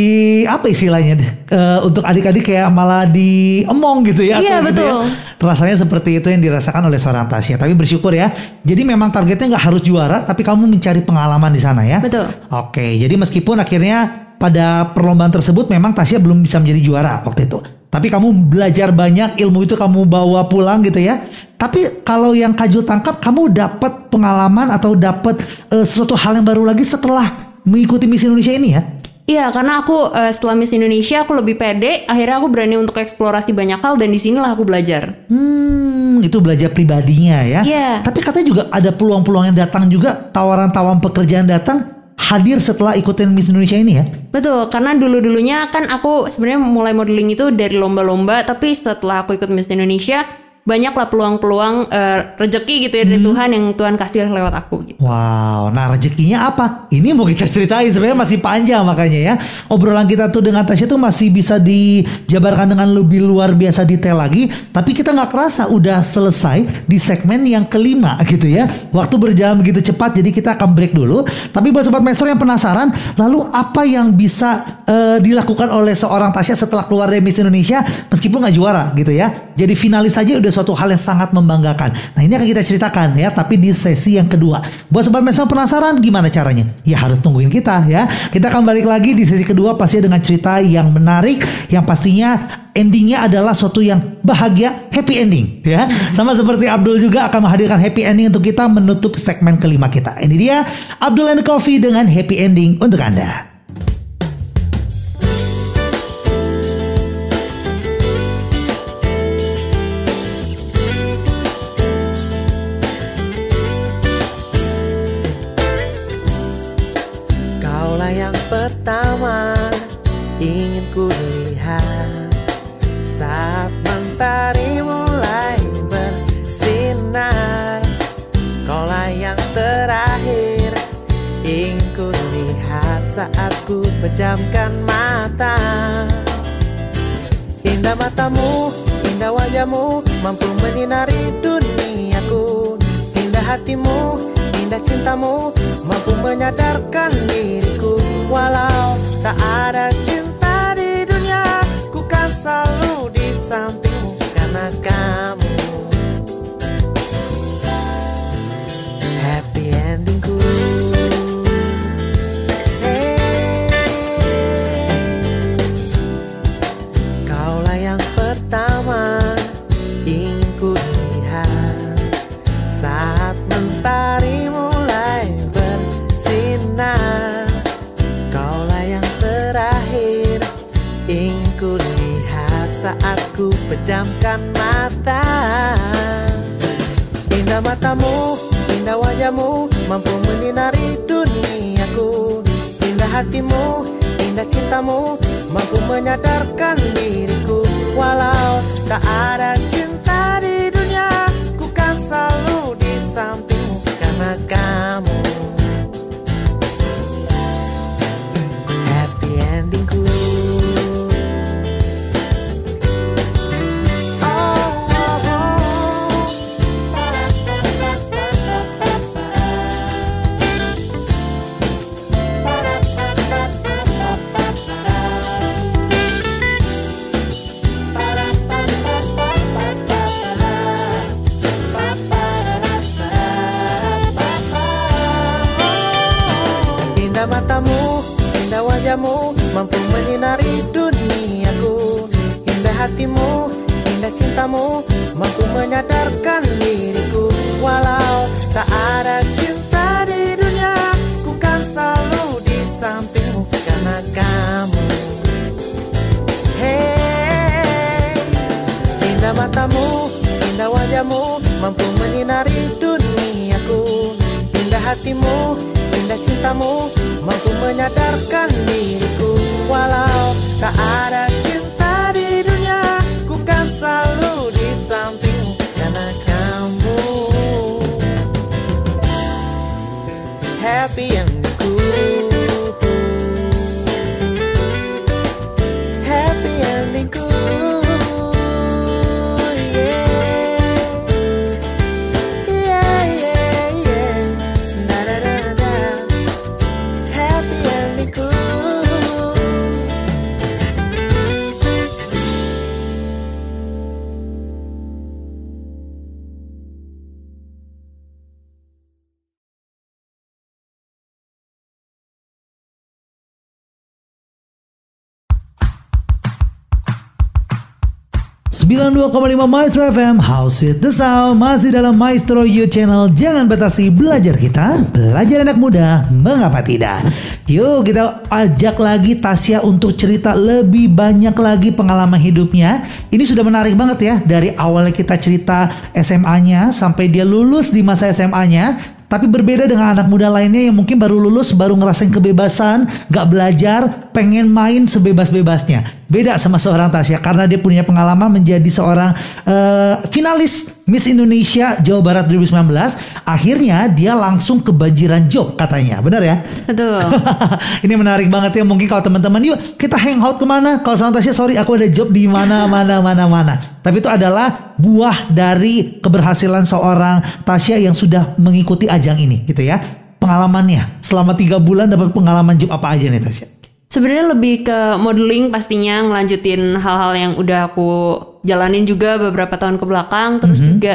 apa istilahnya Eh, untuk adik-adik kayak malah diemong gitu ya Iya, atau gitu betul. ya. rasanya seperti itu yang dirasakan oleh seorang Tasya tapi bersyukur ya jadi memang targetnya nggak harus juara tapi kamu mencari pengalaman di sana ya Betul. oke jadi meskipun akhirnya pada perlombaan tersebut memang Tasya belum bisa menjadi juara waktu itu Tapi kamu belajar banyak, ilmu itu kamu bawa pulang gitu ya. Tapi kalau yang Kak Jul tangkap, kamu dapat pengalaman atau dapat eh, sesuatu hal yang baru lagi setelah mengikuti Miss Indonesia ini ya? Iya, karena aku eh, setelah Miss Indonesia aku lebih pede, akhirnya aku berani untuk eksplorasi banyak hal dan di sinilah aku belajar. Hmm, itu belajar pribadinya ya. Iya. Tapi katanya juga ada peluang-peluang yang datang juga, tawaran-tawaran pekerjaan datang hadir setelah ikutin Miss Indonesia ini ya. Betul, karena dulu-dulunya kan aku sebenarnya mulai modeling itu dari lomba-lomba, tapi setelah aku ikut Miss Indonesia, banyaklah peluang-peluang eh, rezeki gitu ya dari Tuhan yang Tuhan kasih lewat aku gitu. Wow, nah rezekinya apa? Ini mau kita ceritain sebenarnya masih panjang makanya ya. Obrolan kita tuh dengan Tasya tuh masih bisa dijabarkan dengan lebih luar biasa detail lagi. Tapi kita nggak kerasa udah selesai di segmen yang kelima gitu ya. Waktu berjalan begitu cepat jadi kita akan break dulu. Tapi buat sobat maestro yang penasaran, lalu apa yang bisa eh, dilakukan oleh seorang Tasya setelah keluar dari Miss Indonesia meskipun nggak juara gitu ya. Jadi finalis saja udah suatu hal yang sangat membanggakan. Nah ini akan kita ceritakan ya, tapi di sesi yang kedua. Buat sobat maestro penasaran gimana caranya? Ya harus tungguin kita ya. Kita akan balik lagi di sesi kedua pastinya dengan cerita yang menarik, yang pastinya endingnya adalah suatu yang bahagia, happy ending ya. Sama seperti Abdul juga akan menghadirkan happy ending untuk kita menutup segmen kelima kita. Ini dia Abdul and Coffee dengan happy ending untuk Anda. Pertama ingin ku lihat. Saat mentari mulai bersinar Kaulah yang terakhir ingin ku lihat. Saat ku pejamkan mata Indah matamu, indah wajahmu Mampu menyinari duniaku. Indah hatimu, indah cintamu Mampu menyadarkan diriku Walau tak ada cinta di dunia Ku kan selalu di sampingmu Karena kamu lihat saat ku pejamkan mata. Indah matamu, indah wajahmu Mampu menyinari duniaku. Indah hatimu, indah cintamu Mampu menyadarkan diriku. Walau tak ada cinta di dunia Ku kan selalu di sampingmu. Karena kamu Hatimu, indah cintamu Mampu menyadarkan diriku. Walau tak ada cinta di dunia Ku kan selalu di sampingmu Karena kamu. Hey Indah matamu, indah wajahmu Mampu menyinari duniaku. Indah hatimu, indah cintamu Mampu menyadarkan diriku. Walau tak ada cinta Happy endingku 92,5 Maestro FM House with the Sound. Masih dalam Maestro You Channel. Jangan batasi belajar kita. Belajar anak muda. Mengapa tidak? Yuk kita ajak lagi Tasya untuk cerita lebih banyak lagi pengalaman hidupnya. Ini sudah menarik banget ya. Dari awalnya kita cerita SMA-nya Sampai dia lulus di masa SMA-nya tapi berbeda dengan anak muda lainnya yang mungkin baru lulus, baru ngerasain kebebasan, gak belajar, pengen main sebebas-bebasnya. Beda sama seorang Tasya karena dia punya pengalaman menjadi seorang eh, finalis Miss Indonesia Jawa Barat 2019. Akhirnya dia langsung kebanjiran job katanya, benar ya? Betul. Ini menarik banget ya. Mungkin kalau teman-teman yuk kita hangout ke mana? Kalau sama Tasya sorry aku ada job di mana mana mana mana. Tapi itu adalah buah dari keberhasilan seorang Tasya yang sudah mengikuti ajang ini gitu ya. Pengalamannya selama tiga bulan dapat pengalaman job apa aja nih Tasya? Sebenarnya lebih ke modeling pastinya ngelanjutin hal-hal yang udah aku jalanin juga beberapa tahun ke belakang. Terus juga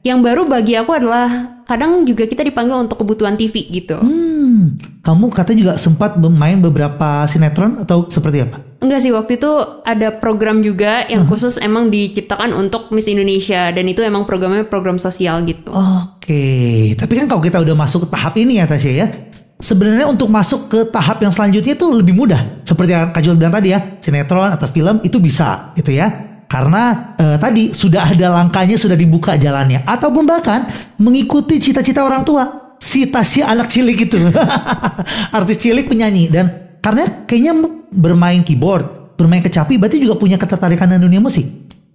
yang baru bagi aku adalah kadang juga kita dipanggil untuk kebutuhan TV gitu. Hmm, kamu katanya juga sempat main beberapa sinetron atau seperti apa? Enggak sih waktu itu ada program juga yang khusus emang diciptakan untuk Miss Indonesia dan itu emang programnya program sosial gitu. Oke, tapi kan kalau kita udah masuk ke tahap ini ya Tasya ya, sebenarnya untuk masuk ke tahap yang selanjutnya itu lebih mudah. Seperti yang Kak Jul bilang tadi ya, sinetron atau film itu bisa gitu ya. Karena eh, tadi sudah ada langkahnya, sudah dibuka jalannya. Ataupun bahkan mengikuti cita-cita orang tua. Si Tasya anak cilik itu. Artis cilik penyanyi. Dan karena kayaknya bermain keyboard, bermain kecapi, berarti juga punya ketertarikan dengan dunia musik.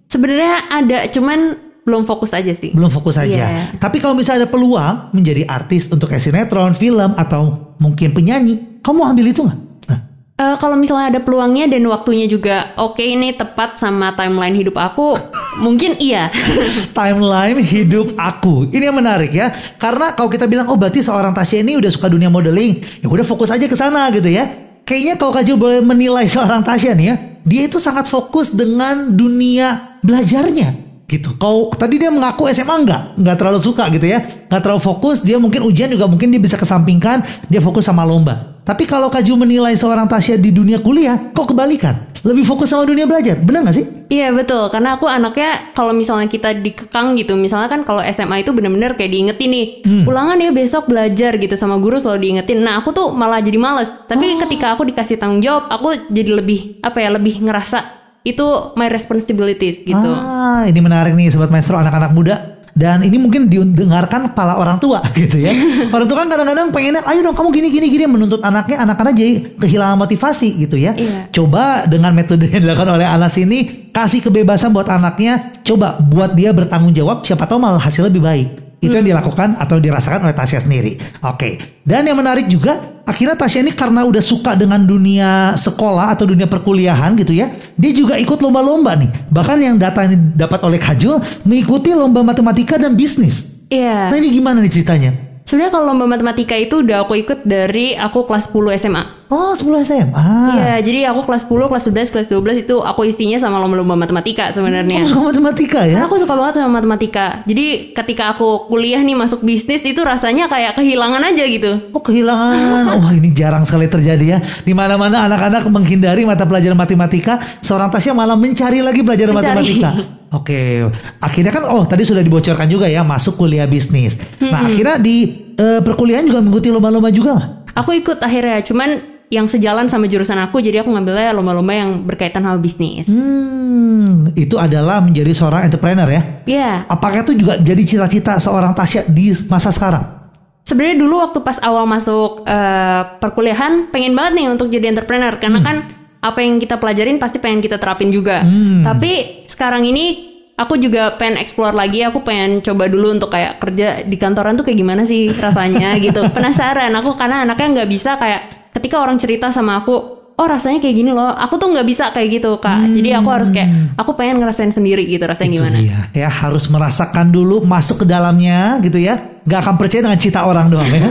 Sebenarnya ada cuman belum fokus aja sih. Belum fokus aja. Iya. Tapi kalau misalnya ada peluang menjadi artis untuk kayak sinetron, film atau mungkin penyanyi, kamu ambil itu nggak? Nah, Eh, kalau misalnya ada peluangnya dan waktunya juga oke ini tepat sama timeline hidup aku, mungkin iya. timeline hidup aku. Ini yang menarik ya. Karena kalau kita bilang oh berarti seorang Tasya ini udah suka dunia modeling, ya udah fokus aja ke sana gitu ya. Kayaknya kalau Kajul boleh menilai seorang Tasya nih ya, dia itu sangat fokus dengan dunia belajarnya gitu. Kau tadi dia mengaku SMA enggak, enggak terlalu suka gitu ya, enggak terlalu fokus. Dia mungkin ujian juga mungkin dia bisa kesampingkan, dia fokus sama lomba. Tapi kalau Kaju menilai seorang Tasya di dunia kuliah, kok kebalikan? Lebih fokus sama dunia belajar, benar nggak sih? Iya betul, karena aku anaknya kalau misalnya kita dikekang gitu, misalnya kan kalau SMA itu bener-bener kayak diingetin nih, ulangan ya besok belajar gitu sama guru selalu diingetin. Nah aku tuh malah jadi males. Tapi ketika aku dikasih tanggung jawab, aku jadi lebih apa ya lebih ngerasa itu my responsibilities gitu. Ah, ini menarik nih sobat maestro anak-anak muda. Dan ini mungkin didengarkan kepala orang tua gitu ya. orang tua kan kadang-kadang pengennya, ayo dong kamu gini gini gini menuntut anaknya, anak-anak jadi kehilangan motivasi gitu ya. Iya. Coba dengan metode yang dilakukan oleh Anas ini kasih kebebasan buat anaknya, coba buat dia bertanggung jawab, siapa tahu malah hasil lebih baik. Itu yang dilakukan atau dirasakan oleh Tasya sendiri. Oke. Dan yang menarik juga, akhirnya Tasya ini karena udah suka dengan dunia sekolah atau dunia perkuliahan gitu ya, dia juga ikut lomba-lomba nih. Bahkan yang data ini dapat oleh Kajul mengikuti lomba matematika dan bisnis. Iya. Nah ini gimana nih ceritanya? Sebenarnya kalau lomba matematika itu udah aku ikut dari aku kelas 10 SMA. Oh 10 SMA. Iya, jadi aku kelas 10, kelas 11, kelas 12 itu aku isinya sama lomba-lomba matematika sebenarnya. Kamu suka matematika ya? Karena aku suka banget sama matematika. Jadi ketika aku kuliah nih masuk bisnis itu rasanya kayak kehilangan aja gitu. Oh kehilangan. Wah ini jarang sekali terjadi ya. Di mana-mana anak-anak menghindari mata pelajaran matematika, seorang Tasya malah mencari lagi pelajaran Mencari. matematika. Oke, akhirnya kan oh tadi sudah dibocorkan juga ya masuk kuliah bisnis. Nah akhirnya di eh, perkuliahan juga mengikuti lomba-lomba juga? Aku ikut akhirnya, cuman yang sejalan sama jurusan aku jadi aku ngambilnya lomba-lomba yang berkaitan sama bisnis. Hmm, itu adalah menjadi seorang entrepreneur ya. Iya. Apakah itu juga jadi cita-cita seorang Tasya di masa sekarang? Sebenarnya dulu waktu pas awal masuk eh, perkuliahan pengen banget nih untuk jadi entrepreneur karena kan apa yang kita pelajarin pasti pengen kita terapin juga. Hmm. Tapi sekarang ini aku juga pengen explore lagi, aku pengen coba dulu untuk kayak kerja di kantoran tuh kayak gimana sih rasanya gitu. Penasaran aku karena anaknya nggak bisa kayak ketika orang cerita sama aku, oh rasanya kayak gini loh. Aku tuh nggak bisa kayak gitu kak. Jadi aku harus kayak aku pengen ngerasain sendiri gitu rasanya Itu gimana. dia. Ya harus merasakan dulu, masuk ke dalamnya gitu ya. Gak akan percaya dengan cita orang doang ya.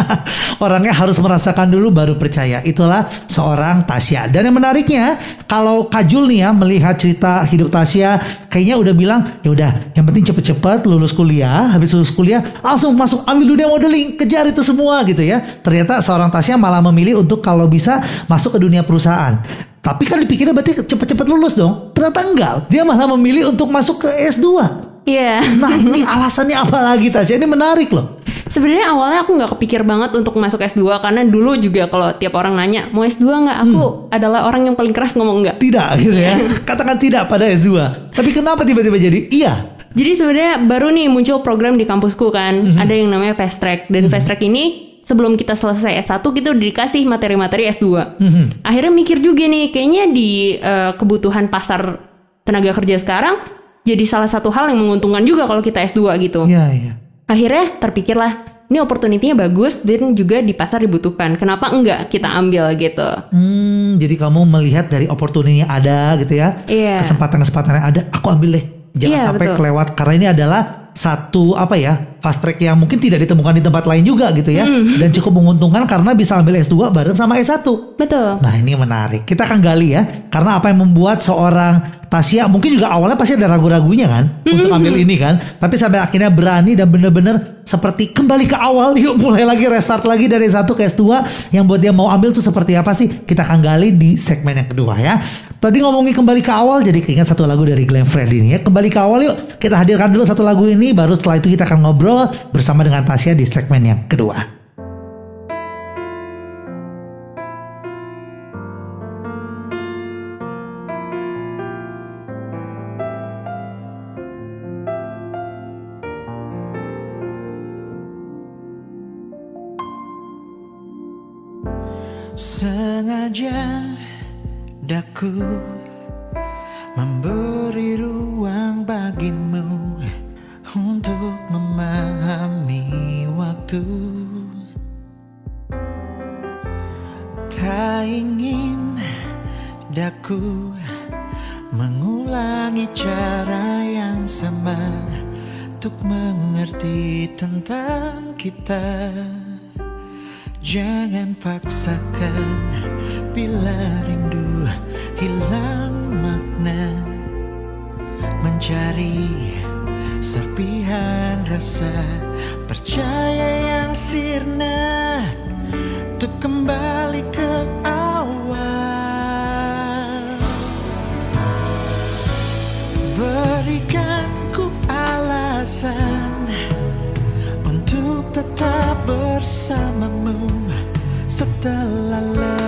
Orangnya harus merasakan dulu baru percaya. Itulah seorang Tasya. Dan yang menariknya, kalau Kajul nih ya melihat cerita hidup Tasya, kayaknya udah bilang, ya udah, yang penting cepet-cepet lulus kuliah, habis lulus kuliah langsung masuk ambil dunia modeling, kejar itu semua gitu ya. Ternyata seorang Tasya malah memilih untuk kalau bisa masuk ke dunia perusahaan. Tapi kan dipikirnya berarti cepet-cepet lulus dong. Ternyata enggak. Dia malah memilih untuk masuk ke S2. Iya. Nah ini alasannya apa lagi Tasya? Ini menarik loh. Sebenarnya awalnya aku nggak kepikir banget untuk masuk S2 karena dulu juga kalau tiap orang nanya mau S2 nggak, aku adalah orang yang paling keras ngomong nggak. Tidak gitu ya. Katakan tidak pada S2. Tapi kenapa tiba-tiba jadi iya? Jadi sebenarnya baru nih muncul program di kampusku kan, ada yang namanya fast track dan fast track ini sebelum kita selesai S1 kita udah dikasih materi-materi S2. Akhirnya mikir juga nih, kayaknya di eh, kebutuhan pasar tenaga kerja sekarang jadi salah satu hal yang menguntungkan juga kalau kita S2 gitu. Iya, iya. Akhirnya terpikirlah, ini opportunity-nya bagus dan juga di pasar dibutuhkan. Kenapa enggak kita ambil gitu? Hmm, jadi kamu melihat dari opportunity ada gitu ya. Iya. Kesempatan-kesempatan yang ada, aku ambil deh. Jangan Iya, sampai betul. kelewat karena ini adalah satu apa ya fast track yang mungkin tidak ditemukan di tempat lain juga gitu ya Hmm. dan cukup menguntungkan karena bisa ambil S2 bareng sama S1 Betul. Nah ini menarik. Kita akan gali ya. Karena apa yang membuat seorang Tasya mungkin juga awalnya pasti ada ragu-ragunya kan untuk ambil ini kan. Tapi sampai akhirnya berani dan bener-bener seperti kembali ke awal yuk mulai lagi restart lagi dari satu ke S2 yang buat dia mau ambil tuh seperti apa sih? Kita akan gali di segmen yang kedua ya. Tadi ngomongin kembali ke awal jadi keinget satu lagu dari Glenn Fredly ini ya. Kembali ke awal yuk. Kita hadirkan dulu satu lagu ini baru setelah itu kita akan ngobrol bersama dengan Tasya di segmen yang kedua. Sengaja daku memberi ruang bagimu untuk memahami waktu. Tak ingin daku mengulangi cara yang sama untuk mengerti tentang kita. Jangan paksakan bila rindu hilang makna. Mencari serpihan rasa percaya yang sirna. Untuk kembali ke awal. Berikan ku alasan untuk tetap bersamamu setelah lelah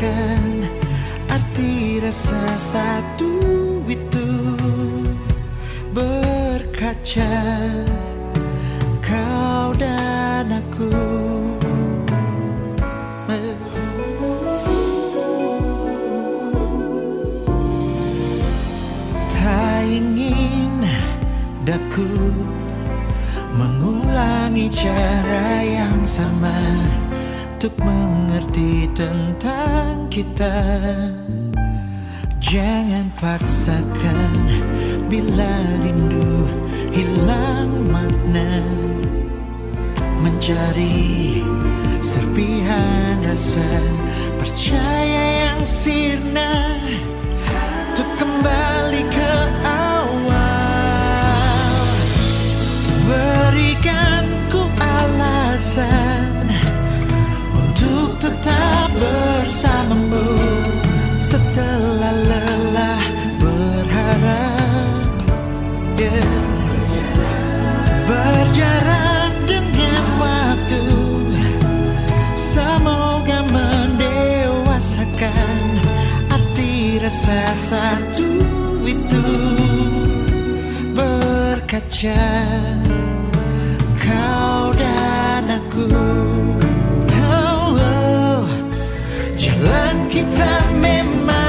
mendewasakan arti rasa satu itu. Berkaca kau dan aku. Tak ingin daku mengulangi cara yang sama Untuk mengerti tentang kita. Jangan paksakan bila rindu hilang makna. Mencari serpihan rasa percaya yang sirna. Untuk kembali ke awal Berikan ku alasan tetap bersamamu Setelah lelah berharap. Yeah. Berjarak dengan waktu Semoga mendewasakan Arti rasa satu itu. Berkaca Kau dan aku kita memang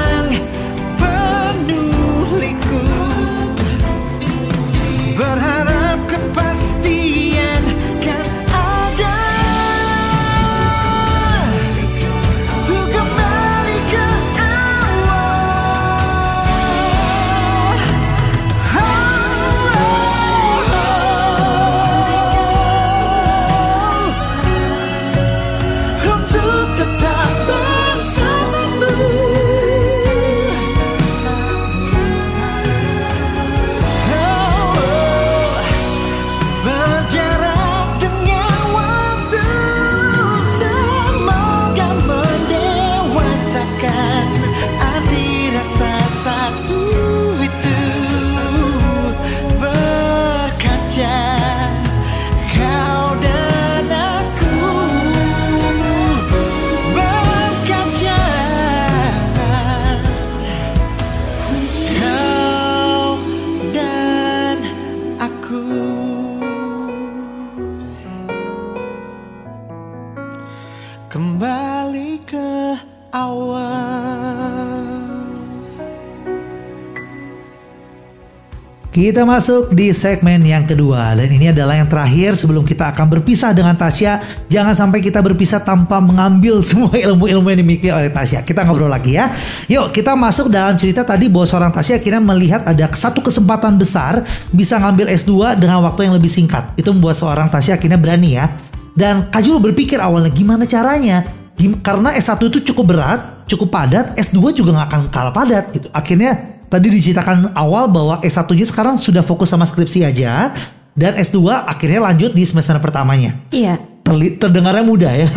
Kita masuk di segmen yang kedua dan ini adalah yang terakhir sebelum kita akan berpisah dengan Tasya. Jangan sampai kita berpisah tanpa mengambil semua ilmu-ilmu yang dimiliki oleh Tasya. Kita ngobrol lagi ya. Yuk kita masuk dalam cerita tadi bahwa seorang Tasya akhirnya melihat ada satu kesempatan besar bisa ngambil S2 dengan waktu yang lebih singkat. Itu membuat seorang Tasya akhirnya berani ya. Dan Kak Jul berpikir awalnya gimana caranya? Gim- Karena S1 itu cukup berat, cukup padat, S2 juga nggak akan kalah padat gitu. Akhirnya tadi diceritakan awal bahwa S1-nya sekarang sudah fokus sama skripsi aja dan S2 akhirnya lanjut di semester pertamanya. Iya. Terli- terdengarnya mudah ya.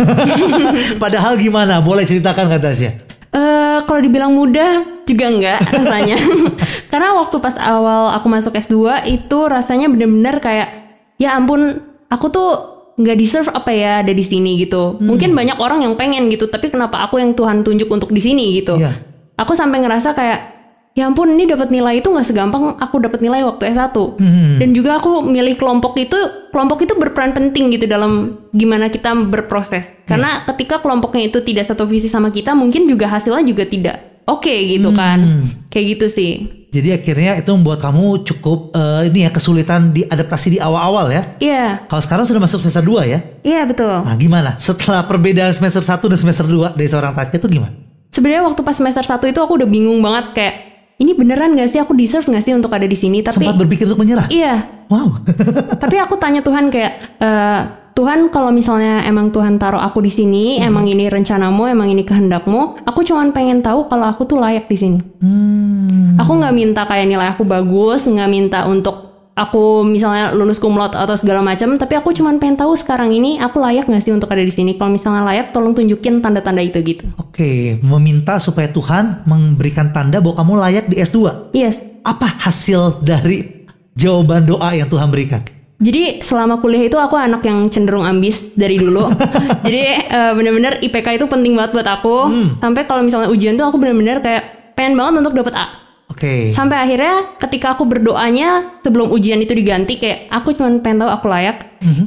Padahal gimana? Boleh ceritakan kata Tasya? Eh, kalau dibilang mudah juga enggak rasanya. Karena waktu pas awal aku masuk S2 itu rasanya bener-bener kayak ya ampun, aku tuh nggak deserve apa ya ada di sini gitu. Hmm. Mungkin banyak orang yang pengen gitu, tapi kenapa aku yang Tuhan tunjuk untuk di sini gitu. Iya. Aku sampai ngerasa kayak ya ampun ini dapat nilai itu nggak segampang aku dapat nilai waktu S1. Hmm. Dan juga aku milih kelompok itu, kelompok itu berperan penting gitu dalam gimana kita berproses. Karena ketika kelompoknya itu tidak satu visi sama kita, mungkin juga hasilnya juga tidak oke gitu kan. Kayak gitu sih. Jadi akhirnya itu membuat kamu cukup eh, ini ya kesulitan diadaptasi di awal-awal ya. Iya, Kalau sekarang sudah masuk semester 2 ya. iya betul. Nah gimana? Setelah perbedaan semester 1 dan semester 2 dari seorang Tasya itu gimana? Sebenarnya waktu pas semester 1 itu aku udah bingung banget kayak ini beneran gak sih aku deserve gak sih untuk ada di sini? Tapi Sempat berpikir untuk menyerah? iya, Wow. tapi aku tanya Tuhan kayak eh, Tuhan kalau misalnya emang Tuhan taruh aku di sini, Mhm. emang ini rencanamu, emang ini kehendakmu, aku cuman pengen tahu kalau aku tuh layak di sini. Hmm. Aku nggak minta kayak nilai aku bagus, nggak minta untuk aku misalnya lulus laude atau segala macam, tapi aku cuman pengen tahu sekarang ini aku layak nggak sih untuk ada di sini. Kalau misalnya layak, tolong tunjukin tanda-tanda itu gitu. Oke, meminta supaya Tuhan memberikan tanda bahwa kamu layak di S2. Yes. Apa hasil dari jawaban doa yang Tuhan berikan? Jadi selama kuliah itu aku anak yang cenderung ambis dari dulu. Jadi eh, bener-bener IPK itu penting banget buat aku. Sampai kalau misalnya ujian tuh aku bener-bener kayak pengen banget untuk dapet A. Oke. Sampai akhirnya ketika aku berdoanya sebelum ujian itu diganti kayak aku cuma pengen tahu aku layak.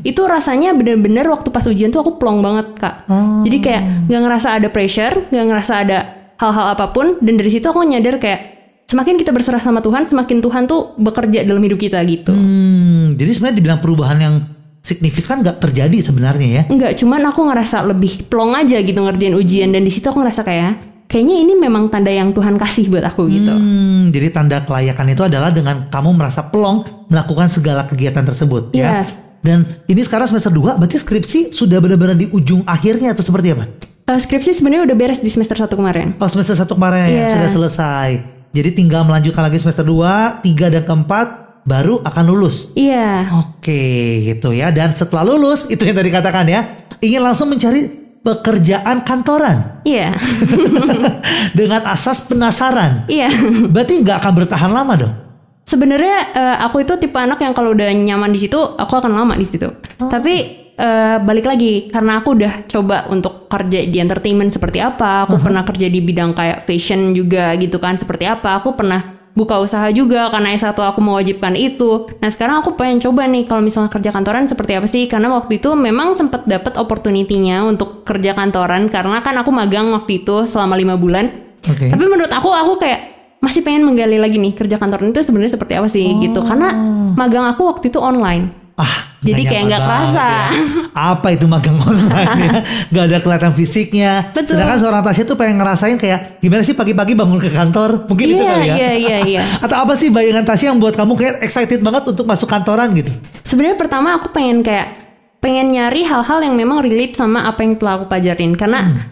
Itu rasanya bener-bener waktu pas ujian tuh aku plong banget kak. Oh. Jadi kayak nggak ngerasa ada pressure, nggak ngerasa ada hal-hal apa pun. Dan dari situ aku nyadar kayak semakin kita berserah sama Tuhan, semakin Tuhan tuh bekerja dalam hidup kita gitu. Hmm, jadi sebenarnya dibilang perubahan yang signifikan nggak terjadi sebenarnya ya. Enggak, cuman aku ngerasa lebih plong aja gitu ngerjain ujian dan di situ aku ngerasa kayak kayaknya ini memang tanda yang Tuhan kasih buat aku gitu. Hmm, jadi tanda kelayakan itu adalah dengan kamu merasa pelong melakukan segala kegiatan tersebut ya. Yes. Dan ini sekarang semester 2 berarti skripsi sudah benar-benar di ujung akhirnya atau seperti apa? Eh, skripsi sebenarnya udah beres di semester 1 kemarin. Oh semester 1 kemarin Iya. sudah selesai. Jadi tinggal melanjutkan lagi semester 2, 3 dan keempat baru akan lulus. Iya. Oke gitu ya. Dan setelah lulus itu yang tadi katakan ya. Ingin langsung mencari pekerjaan kantoran. Iya. dengan asas penasaran. Iya. Berarti nggak akan bertahan lama dong. Sebenarnya eh, aku itu tipe anak yang kalau udah nyaman di situ, aku akan lama di situ. Tapi eh, balik lagi karena aku udah coba untuk kerja di entertainment seperti apa, aku pernah kerja di bidang kayak fashion juga gitu kan seperti apa, aku pernah buka usaha juga karena S1 aku mewajibkan itu. Nah, sekarang aku pengen coba nih kalau misalnya kerja kantoran seperti apa sih? Karena waktu itu memang sempat dapat opportunity-nya untuk kerja kantoran karena kan aku magang waktu itu selama lima bulan. Oke. Tapi menurut aku aku kayak masih pengen menggali lagi nih kerja kantoran itu sebenarnya seperti apa sih gitu. Karena magang aku waktu itu online. Ah, Jadi kayak nggak kerasa. ya. Apa itu magang online ya? Gak ada kelihatan fisiknya. Betul. Sedangkan seorang Tasya tuh pengen ngerasain kayak gimana sih pagi-pagi bangun ke kantor? Mungkin itu Iya, kali ya. iya, iya, iya. Atau apa sih bayangan Tasya yang buat kamu kayak excited banget untuk masuk kantoran gitu? Sebenarnya pertama aku pengen kayak pengen nyari hal-hal yang memang relate sama apa yang telah aku pelajarin karena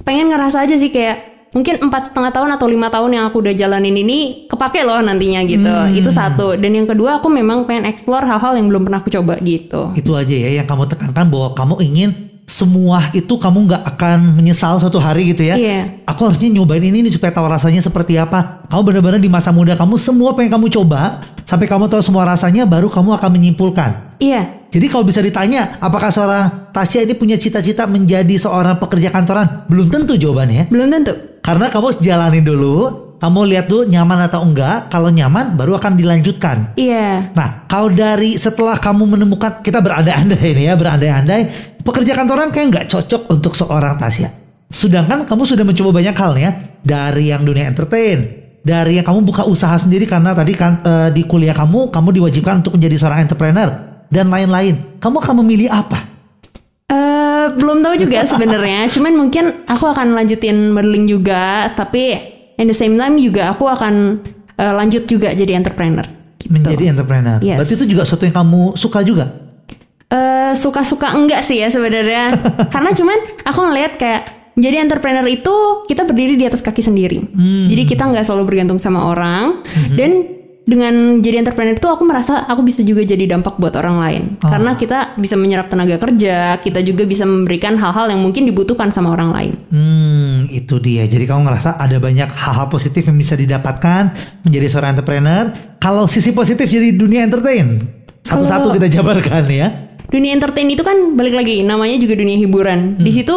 pengen ngerasa aja sih kayak mungkin empat setengah tahun atau lima tahun yang aku udah jalanin ini kepake loh nantinya gitu itu satu dan yang kedua aku memang pengen explore hal-hal yang belum pernah aku coba gitu Itu aja ya yang kamu tekankan bahwa kamu ingin semua itu kamu nggak akan menyesal suatu hari gitu ya. Iya. Aku harusnya nyobain ini nih supaya tahu rasanya seperti apa. Kamu benar-benar di masa muda kamu semua pengen kamu coba sampai kamu tahu semua rasanya baru kamu akan menyimpulkan. iya Jadi kalau bisa ditanya apakah seorang Tasya ini punya cita-cita menjadi seorang pekerja kantoran? Belum tentu jawabannya. belum tentu Karena kamu jalanin dulu, kamu lihat dulu nyaman atau enggak. Kalau nyaman baru akan dilanjutkan. iya Nah, kalau dari setelah kamu menemukan kita berandai-andai ini ya, berandai-andai, pekerja kantoran kayak nggak cocok untuk seorang Tasya. Sedangkan kamu sudah mencoba banyak hal ya, dari yang dunia entertain, dari yang kamu buka usaha sendiri karena tadi kan eh, di kuliah kamu kamu diwajibkan untuk menjadi seorang entrepreneur dan lain-lain. Kamu akan memilih apa? Belum tahu juga sebenarnya. Cuman mungkin aku akan lanjutin modeling juga, tapi in the same time juga aku akan eh, lanjut juga jadi entrepreneur. Gitu. Menjadi entrepreneur. Yes. Berarti itu juga sesuatu yang kamu suka juga. Eh, suka-suka enggak sih ya sebenarnya. Karena cuman aku ngeliat kayak jadi entrepreneur itu kita berdiri di atas kaki sendiri. Jadi kita nggak selalu bergantung sama orang dan dengan jadi entrepreneur itu aku merasa aku bisa juga jadi dampak buat orang lain. Karena kita bisa menyerap tenaga kerja, kita juga bisa memberikan hal-hal yang mungkin dibutuhkan sama orang lain. Hmm, itu dia. Jadi kamu ngerasa ada banyak hal-hal positif yang bisa didapatkan menjadi seorang entrepreneur. Kalau sisi positif jadi dunia entertain. Satu-satu kita jabarkan ya. Dunia entertain itu kan balik lagi namanya juga dunia hiburan. Di situ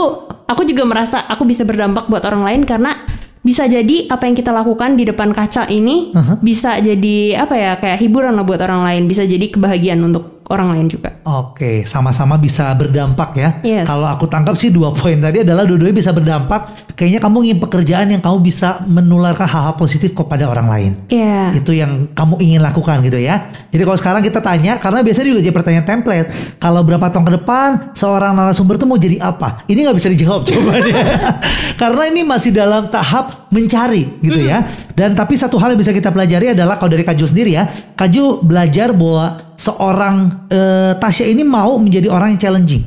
aku juga merasa aku bisa berdampak buat orang lain karena bisa jadi apa yang kita lakukan di depan kaca ini bisa jadi apa ya kayak hiburan lah buat orang lain, bisa jadi kebahagiaan untuk orang lain juga. Oke, sama-sama bisa berdampak ya. Yes. Kalau aku tangkap sih dua poin tadi adalah dua-duanya bisa berdampak. Kayaknya kamu ingin pekerjaan yang kamu bisa menularkan hal-hal positif kepada orang lain. Iya. Itu yang kamu ingin lakukan gitu ya. Jadi kalau sekarang kita tanya, karena biasanya juga jadi pertanyaan template. Kalau berapa tahun ke depan seorang narasumber tuh mau jadi apa? Ini nggak bisa dijawab jawabannya. karena ini masih dalam tahap mencari gitu ya. Dan tapi satu hal yang bisa kita pelajari adalah kalau dari Kaju sendiri ya, Kaju belajar bahwa seorang eh, Tasya ini mau menjadi orang yang challenging.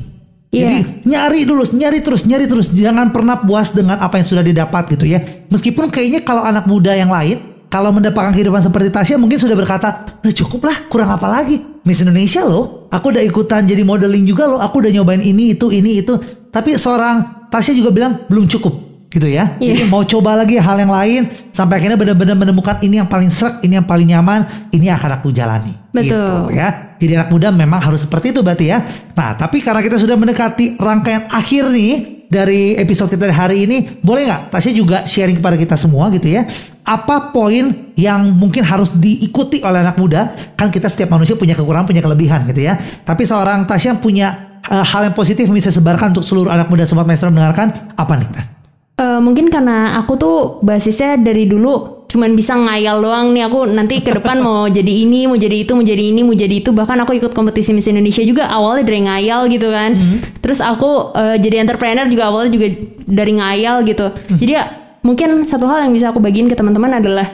Iya. Jadi nyari dulu, nyari terus, nyari terus. Jangan pernah puas dengan apa yang sudah didapat gitu ya. Meskipun kayaknya kalau anak muda yang lain, kalau mendapatkan kehidupan seperti Tasya mungkin sudah berkata, udah cukup lah, kurang apa lagi. Miss Indonesia loh, aku udah ikutan jadi modeling juga loh, aku udah nyobain ini, itu, ini, itu. Tapi seorang Tasya juga bilang, belum cukup gitu ya. Iya. Jadi mau coba lagi hal yang lain sampai akhirnya benar-benar menemukan ini yang paling serak, ini yang paling nyaman, ini akan aku jalani. Betul. Gitu ya. Jadi anak muda memang harus seperti itu berarti ya. Nah, tapi karena kita sudah mendekati rangkaian akhir nih dari episode kita hari ini, boleh nggak Tasya juga sharing kepada kita semua gitu ya. Apa poin yang mungkin harus diikuti oleh anak muda? Kan kita setiap manusia punya kekurangan, punya kelebihan gitu ya. Tapi seorang Tasya punya eh, hal yang positif bisa sebarkan untuk seluruh anak muda sobat maestro mendengarkan apa nih Tas? Eh, mungkin karena aku tuh basisnya dari dulu cuman bisa ngayal doang nih aku nanti ke depan mau jadi ini, mau jadi itu, mau jadi ini, mau jadi itu. Bahkan aku ikut kompetisi Miss Indonesia juga awalnya dari ngayal gitu kan. Terus aku eh, jadi entrepreneur juga awalnya juga dari ngayal gitu. Jadi ya mungkin satu hal yang bisa aku bagiin ke teman-teman adalah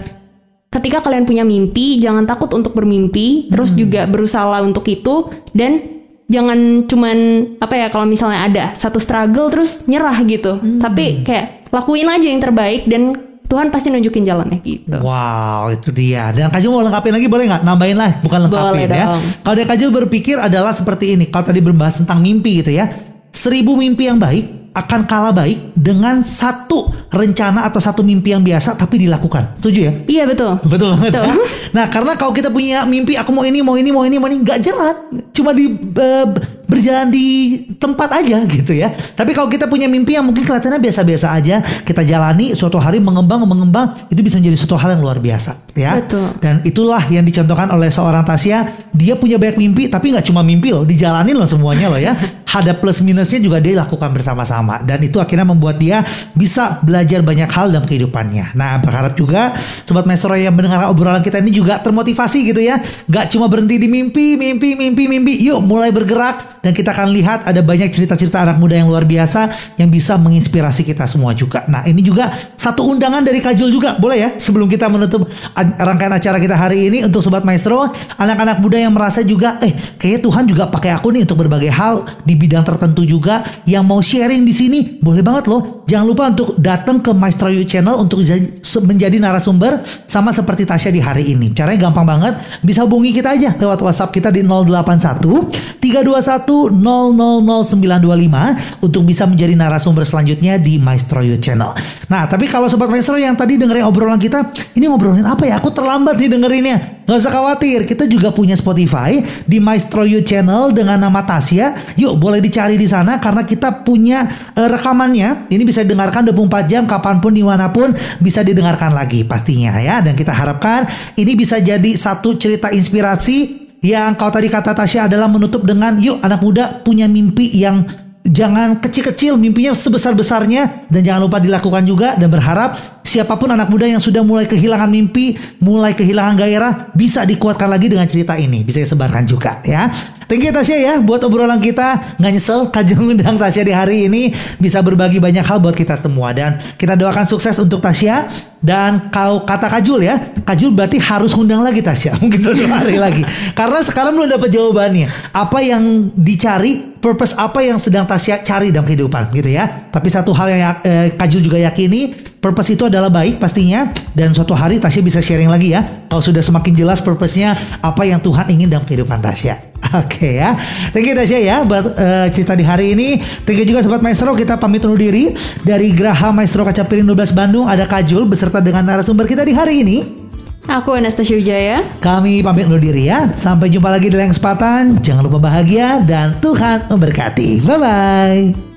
ketika kalian punya mimpi, jangan takut untuk bermimpi, terus juga berusaha untuk itu dan jangan cuman apa ya kalau misalnya ada satu struggle terus nyerah gitu. Tapi kayak lakuin aja yang terbaik dan Tuhan pasti nunjukin jalannya gitu. Wow, itu dia. Dan Kaju mau lengkapin lagi boleh nggak? Nambahin lah, bukan lengkapin Boleh ya. dong. Kalau dari Kaju berpikir adalah seperti ini. Kalau tadi berbahas tentang mimpi gitu ya. Seribu mimpi yang baik akan kalah baik dengan satu rencana atau satu mimpi yang biasa tapi dilakukan. Setuju ya? Iya betul. Betul banget. Betul. ya? Nah, karena kalau kita punya mimpi, aku mau ini, mau ini, mau ini, mau ini, nggak jalan, cuma di eh, berjalan di tempat aja gitu ya. Tapi kalau kita punya mimpi yang mungkin kelihatannya biasa-biasa aja, kita jalani suatu hari mengembang, mengembang, itu bisa menjadi suatu hal yang luar biasa, ya. Betul. Dan itulah yang dicontohkan oleh seorang Tasya. Dia punya banyak mimpi, tapi nggak cuma mimpi loh, dijalanin loh semuanya loh ya. Ada plus minusnya juga dia lakukan bersama-sama, dan itu akhirnya membuat dia bisa belajar banyak hal dalam kehidupannya. Nah, berharap juga sobat maestro yang mendengar obrolan kita ini juga termotivasi gitu ya. Gak cuma berhenti di mimpi, mimpi, mimpi, mimpi. Yuk mulai bergerak dan kita akan lihat ada banyak cerita-cerita anak muda yang luar biasa yang bisa menginspirasi kita semua juga. Nah, ini juga satu undangan dari Kajul juga. Boleh ya? Sebelum kita menutup rangkaian acara kita hari ini untuk sobat maestro, anak-anak muda yang merasa juga eh kayaknya Tuhan juga pakai aku nih untuk berbagai hal di bidang tertentu juga yang mau sharing di sini. Boleh banget loh. Jangan lupa untuk datang ke Maestro You Channel untuk jadi- menjadi narasumber sama seperti Tasya di hari ini. Caranya gampang banget. Bisa hubungi kita aja lewat WhatsApp kita di 081 321 000925 untuk bisa menjadi narasumber selanjutnya di Maestro You Channel. Nah, tapi kalau sobat Maestro yang tadi dengerin obrolan kita, ini ngobrolin apa ya? Aku terlambat nih dengerinnya. Gak usah khawatir, kita juga punya Spotify di Maestro You Channel dengan nama Tasya. Yuk, boleh dicari di sana karena kita punya eh, rekamannya. Ini bisa didengarkan 24 jam kapan pun di mana pun bisa didengarkan lagi pastinya ya. Dan kita harapkan ini bisa jadi satu cerita inspirasi yang kau tadi kata Tasya adalah menutup dengan yuk anak muda punya mimpi yang jangan kecil-kecil mimpinya sebesar-besarnya dan jangan lupa dilakukan juga dan berharap siapa pun anak muda yang sudah mulai kehilangan mimpi, mulai kehilangan gairah, bisa dikuatkan lagi dengan cerita ini. Bisa disebarkan juga ya. Thank you Tasya ya buat obrolan kita. Nggak nyesel Kajul undang Tasya di hari ini bisa berbagi banyak hal buat kita semua dan kita doakan sukses untuk Tasya dan kau kata Kajul ya. Kajul berarti harus undang lagi Tasya mungkin suatu hari lagi. Karena sekarang belum dapat jawabannya. Apa yang dicari, purpose apa yang sedang Tasya cari dalam kehidupan gitu ya. Tapi satu hal yang eh, Kajul juga yakini purpose itu adalah baik pastinya dan suatu hari Tasya bisa sharing lagi ya kalau sudah semakin jelas purpose-nya apa yang Tuhan ingin dalam kehidupan Tasya. Oke ya, thank you Tasya ya buat eh, cerita di hari ini. Thank you juga Sobat Maestro, kita pamit undur diri dari Graha Maestro Kaca Piring 12 Bandung. Ada Kajul beserta dengan narasumber kita di hari ini. Aku Anastasia Wijaya. Kami pamit undur diri ya. Sampai jumpa lagi di lain kesempatan. Jangan lupa bahagia dan Tuhan memberkati. Bye bye.